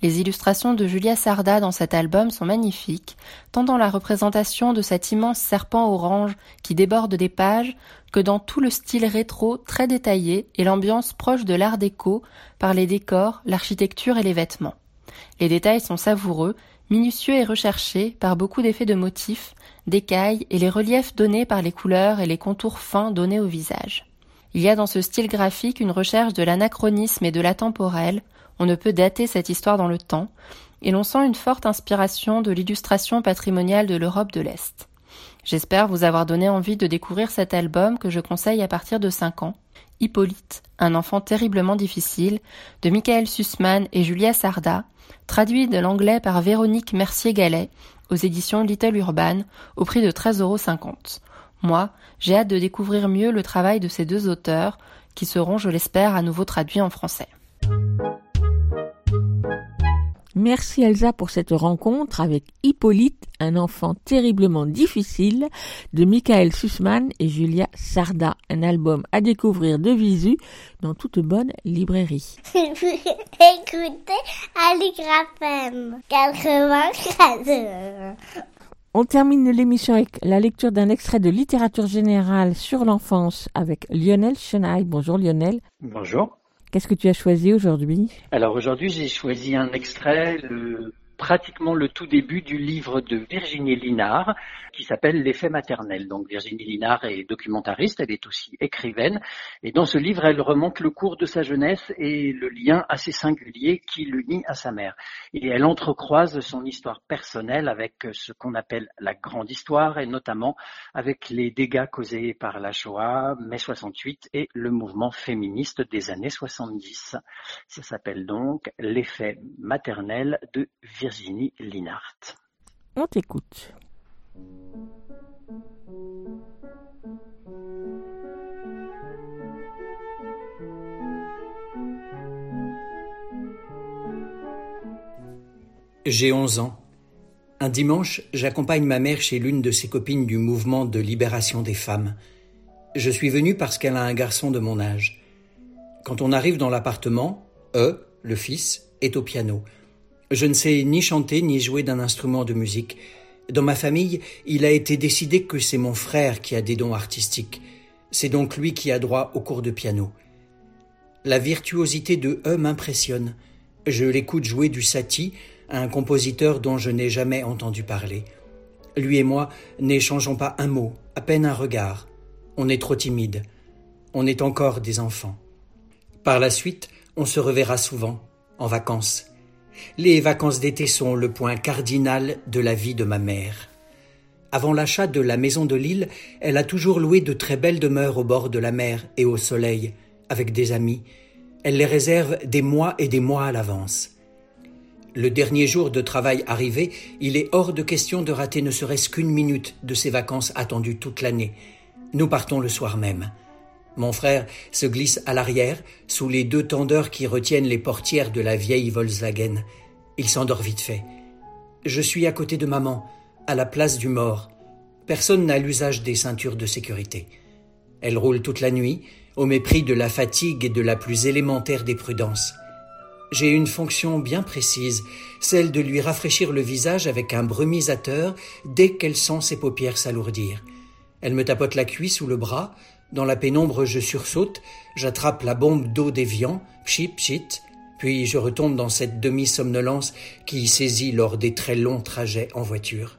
Les illustrations de Julia Sarda dans cet album sont magnifiques, tant dans la représentation de cet immense serpent orange qui déborde des pages, que dans tout le style rétro très détaillé et l'ambiance proche de l'art déco par les décors, l'architecture et les vêtements. Les détails sont savoureux, minutieux et recherchés par beaucoup d'effets de motifs, d'écailles et les reliefs donnés par les couleurs et les contours fins donnés au visage. Il y a dans ce style graphique une recherche de l'anachronisme et de l'intemporel, on ne peut dater cette histoire dans le temps, et l'on sent une forte inspiration de l'illustration patrimoniale de l'Europe de l'Est. J'espère vous avoir donné envie de découvrir cet album que je conseille à partir de 5 ans, Hippolyte, un enfant terriblement difficile, de Michael Sussman et Julia Sarda, traduit de l'anglais par Véronique Mercier-Gallet aux éditions Little Urban au prix de 13,50 euros. Moi, j'ai hâte de découvrir mieux le travail de ces deux auteurs qui seront, je l'espère, à nouveau traduits en français. Merci Elsa pour cette rencontre avec Hippolyte, un enfant terriblement difficile, de Michael Sussman et Julia Sarda, un album à découvrir de visu dans toute bonne librairie. Écoutez Aligraphem 94. On termine l'émission avec la lecture d'un extrait de littérature générale sur l'enfance avec Lionel Chenaille. Bonjour Lionel. Bonjour. Qu'est-ce que tu as choisi aujourd'hui? Alors aujourd'hui, j'ai choisi un extrait, le pratiquement le tout début du livre de Virginie Linard qui s'appelle L'effet maternel. Donc Virginie Linard est documentariste, elle est aussi écrivaine et dans ce livre elle remonte le cours de sa jeunesse et le lien assez singulier qui l'unit à sa mère. Et elle entrecroise son histoire personnelle avec ce qu'on appelle la grande histoire et notamment avec les dégâts causés par la Shoah, mai 68 et le mouvement féministe des années 70. Ça s'appelle donc L'effet maternel de Virginie Linhart. On t'écoute. J'ai 11 ans. Un dimanche, j'accompagne ma mère chez l'une de ses copines du mouvement de libération des femmes. Je suis venu parce qu'elle a un garçon de mon âge. Quand on arrive dans l'appartement, E, le fils, est au piano. Je ne sais ni chanter ni jouer d'un instrument de musique. Dans ma famille, il a été décidé que c'est mon frère qui a des dons artistiques. C'est donc lui qui a droit au cours de piano. La virtuosité de E m'impressionne. Je l'écoute jouer du Satie, un compositeur dont je n'ai jamais entendu parler. Lui et moi n'échangeons pas un mot, à peine un regard. On est trop timide. On est encore des enfants. Par la suite, on se reverra souvent, en vacances. Les vacances d'été sont le point cardinal de la vie de ma mère. Avant l'achat de la maison de l'île, elle a toujours loué de très belles demeures au bord de la mer et au soleil, avec des amis. Elle les réserve des mois et des mois à l'avance. Le dernier jour de travail arrivé, il est hors de question de rater ne serait-ce qu'une minute de ces vacances attendues toute l'année. Nous partons le soir même. Mon frère se glisse à l'arrière, sous les deux tendeurs qui retiennent les portières de la vieille Volkswagen. Il s'endort vite fait. Je suis à côté de maman, à la place du mort. Personne n'a l'usage des ceintures de sécurité. Elle roule toute la nuit, au mépris de la fatigue et de la plus élémentaire des prudences. J'ai une fonction bien précise, celle de lui rafraîchir le visage avec un brumisateur dès qu'elle sent ses paupières s'alourdir. Elle me tapote la cuisse ou le bras, dans la pénombre je sursaute, j'attrape la bombe d'eau déviant, pchit pchit, puis je retombe dans cette demi-somnolence qui saisit lors des très longs trajets en voiture.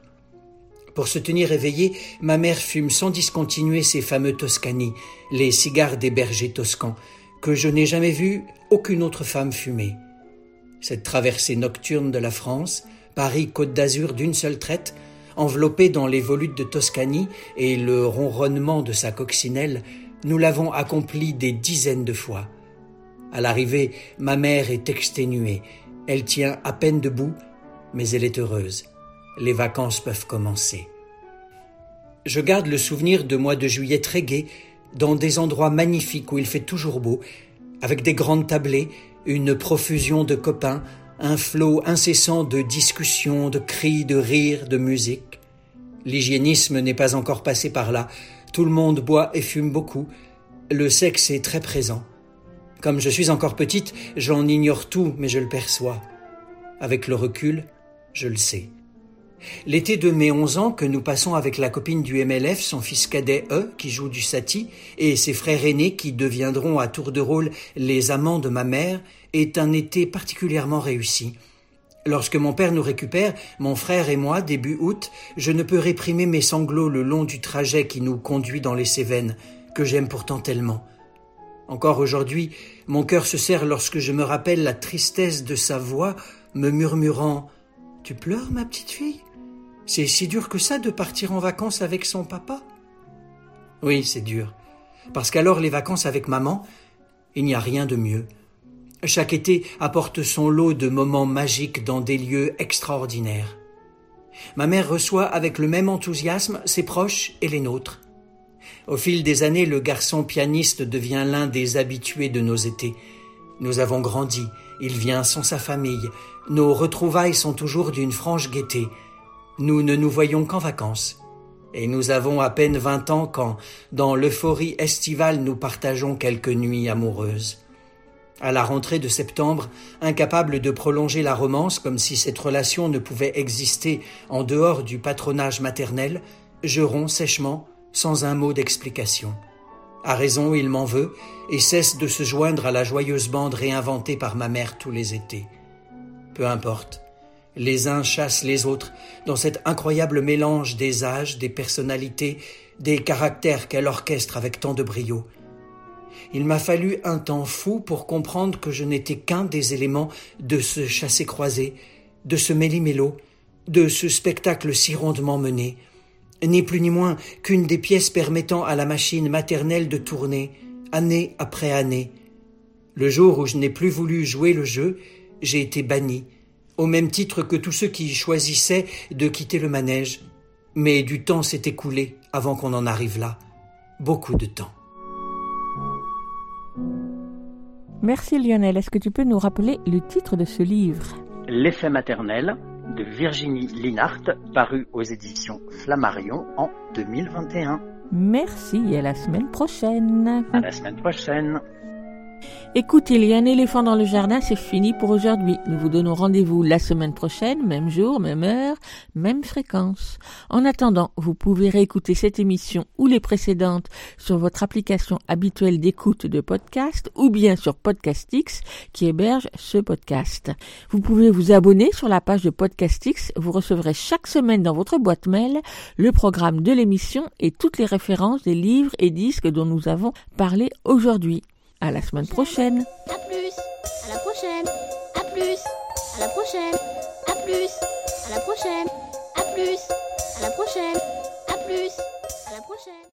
Pour se tenir éveillée, ma mère fume sans discontinuer ses fameux Toscani, les cigares des bergers toscans, que je n'ai jamais vu aucune autre femme fumer. Cette traversée nocturne de la France, Paris-Côte d'Azur d'une seule traite, enveloppée dans les volutes de Toscanie et le ronronnement de sa coccinelle, nous l'avons accomplie des dizaines de fois. À l'arrivée, ma mère est exténuée. Elle tient à peine debout, mais elle est heureuse. Les vacances peuvent commencer. Je garde le souvenir de mois de juillet très gai, dans des endroits magnifiques où il fait toujours beau, avec des grandes tablées, une profusion de copains, un flot incessant de discussions, de cris, de rires, de musique. L'hygiénisme n'est pas encore passé par là. Tout le monde boit et fume beaucoup. Le sexe est très présent. Comme je suis encore petite, j'en ignore tout, mais je le perçois. Avec le recul, je le sais. L'été de mes onze ans que nous passons avec la copine du MLF, son fils cadet E, qui joue du Sati, et ses frères aînés qui deviendront à tour de rôle les amants de ma mère, est un été particulièrement réussi. Lorsque mon père nous récupère, mon frère et moi, début août, je ne peux réprimer mes sanglots le long du trajet qui nous conduit dans les Cévennes, que j'aime pourtant tellement. Encore aujourd'hui, mon cœur se serre lorsque je me rappelle la tristesse de sa voix, me murmurant Tu pleures, ma petite fille? C'est si dur que ça de partir en vacances avec son papa? Oui, c'est dur. Parce qu'alors les vacances avec maman, il n'y a rien de mieux. Chaque été apporte son lot de moments magiques dans des lieux extraordinaires. Ma mère reçoit avec le même enthousiasme ses proches et les nôtres. Au fil des années, le garçon pianiste devient l'un des habitués de nos étés. Nous avons grandi, il vient sans sa famille, nos retrouvailles sont toujours d'une franche gaieté. Nous ne nous voyons qu'en vacances. Et nous avons à peine vingt ans quand, dans l'euphorie estivale, nous partageons quelques nuits amoureuses. À la rentrée de septembre, incapable de prolonger la romance comme si cette relation ne pouvait exister en dehors du patronage maternel, je romps sèchement, sans un mot d'explication. À raison, il m'en veut et cesse de se joindre à la joyeuse bande réinventée par ma mère tous les étés. Peu importe. Les uns chassent les autres dans cet incroyable mélange des âges, des personnalités, des caractères qu'elle orchestre avec tant de brio. Il m'a fallu un temps fou pour comprendre que je n'étais qu'un des éléments de ce chassé-croisé, de ce méli-mélo, de ce spectacle si rondement mené, ni plus ni moins qu'une des pièces permettant à la machine maternelle de tourner, année après année. Le jour où je n'ai plus voulu jouer le jeu, j'ai été banni, au même titre que tous ceux qui choisissaient de quitter le manège. Mais du temps s'est écoulé avant qu'on en arrive là. Beaucoup de temps. Merci Lionel. Est-ce que tu peux nous rappeler le titre de ce livre? L'effet maternel de Virginie Linhart, paru aux éditions Flammarion en 2021. Merci et à la semaine prochaine. À la semaine prochaine. Écoutez, il y a un éléphant dans le jardin, c'est fini pour aujourd'hui. Nous vous donnons rendez-vous la semaine prochaine, même jour, même heure, même fréquence. En attendant, vous pouvez réécouter cette émission ou les précédentes sur votre application habituelle d'écoute de podcast ou bien sur Podcastix qui héberge ce podcast. Vous pouvez vous abonner sur la page de Podcastix. Vous recevrez chaque semaine dans votre boîte mail le programme de l'émission et toutes les références des livres et disques dont nous avons parlé aujourd'hui. À la semaine prochaine. À plus. À la prochaine. À plus. À la prochaine. À plus. À la prochaine. À plus. À la prochaine. À plus. À la prochaine.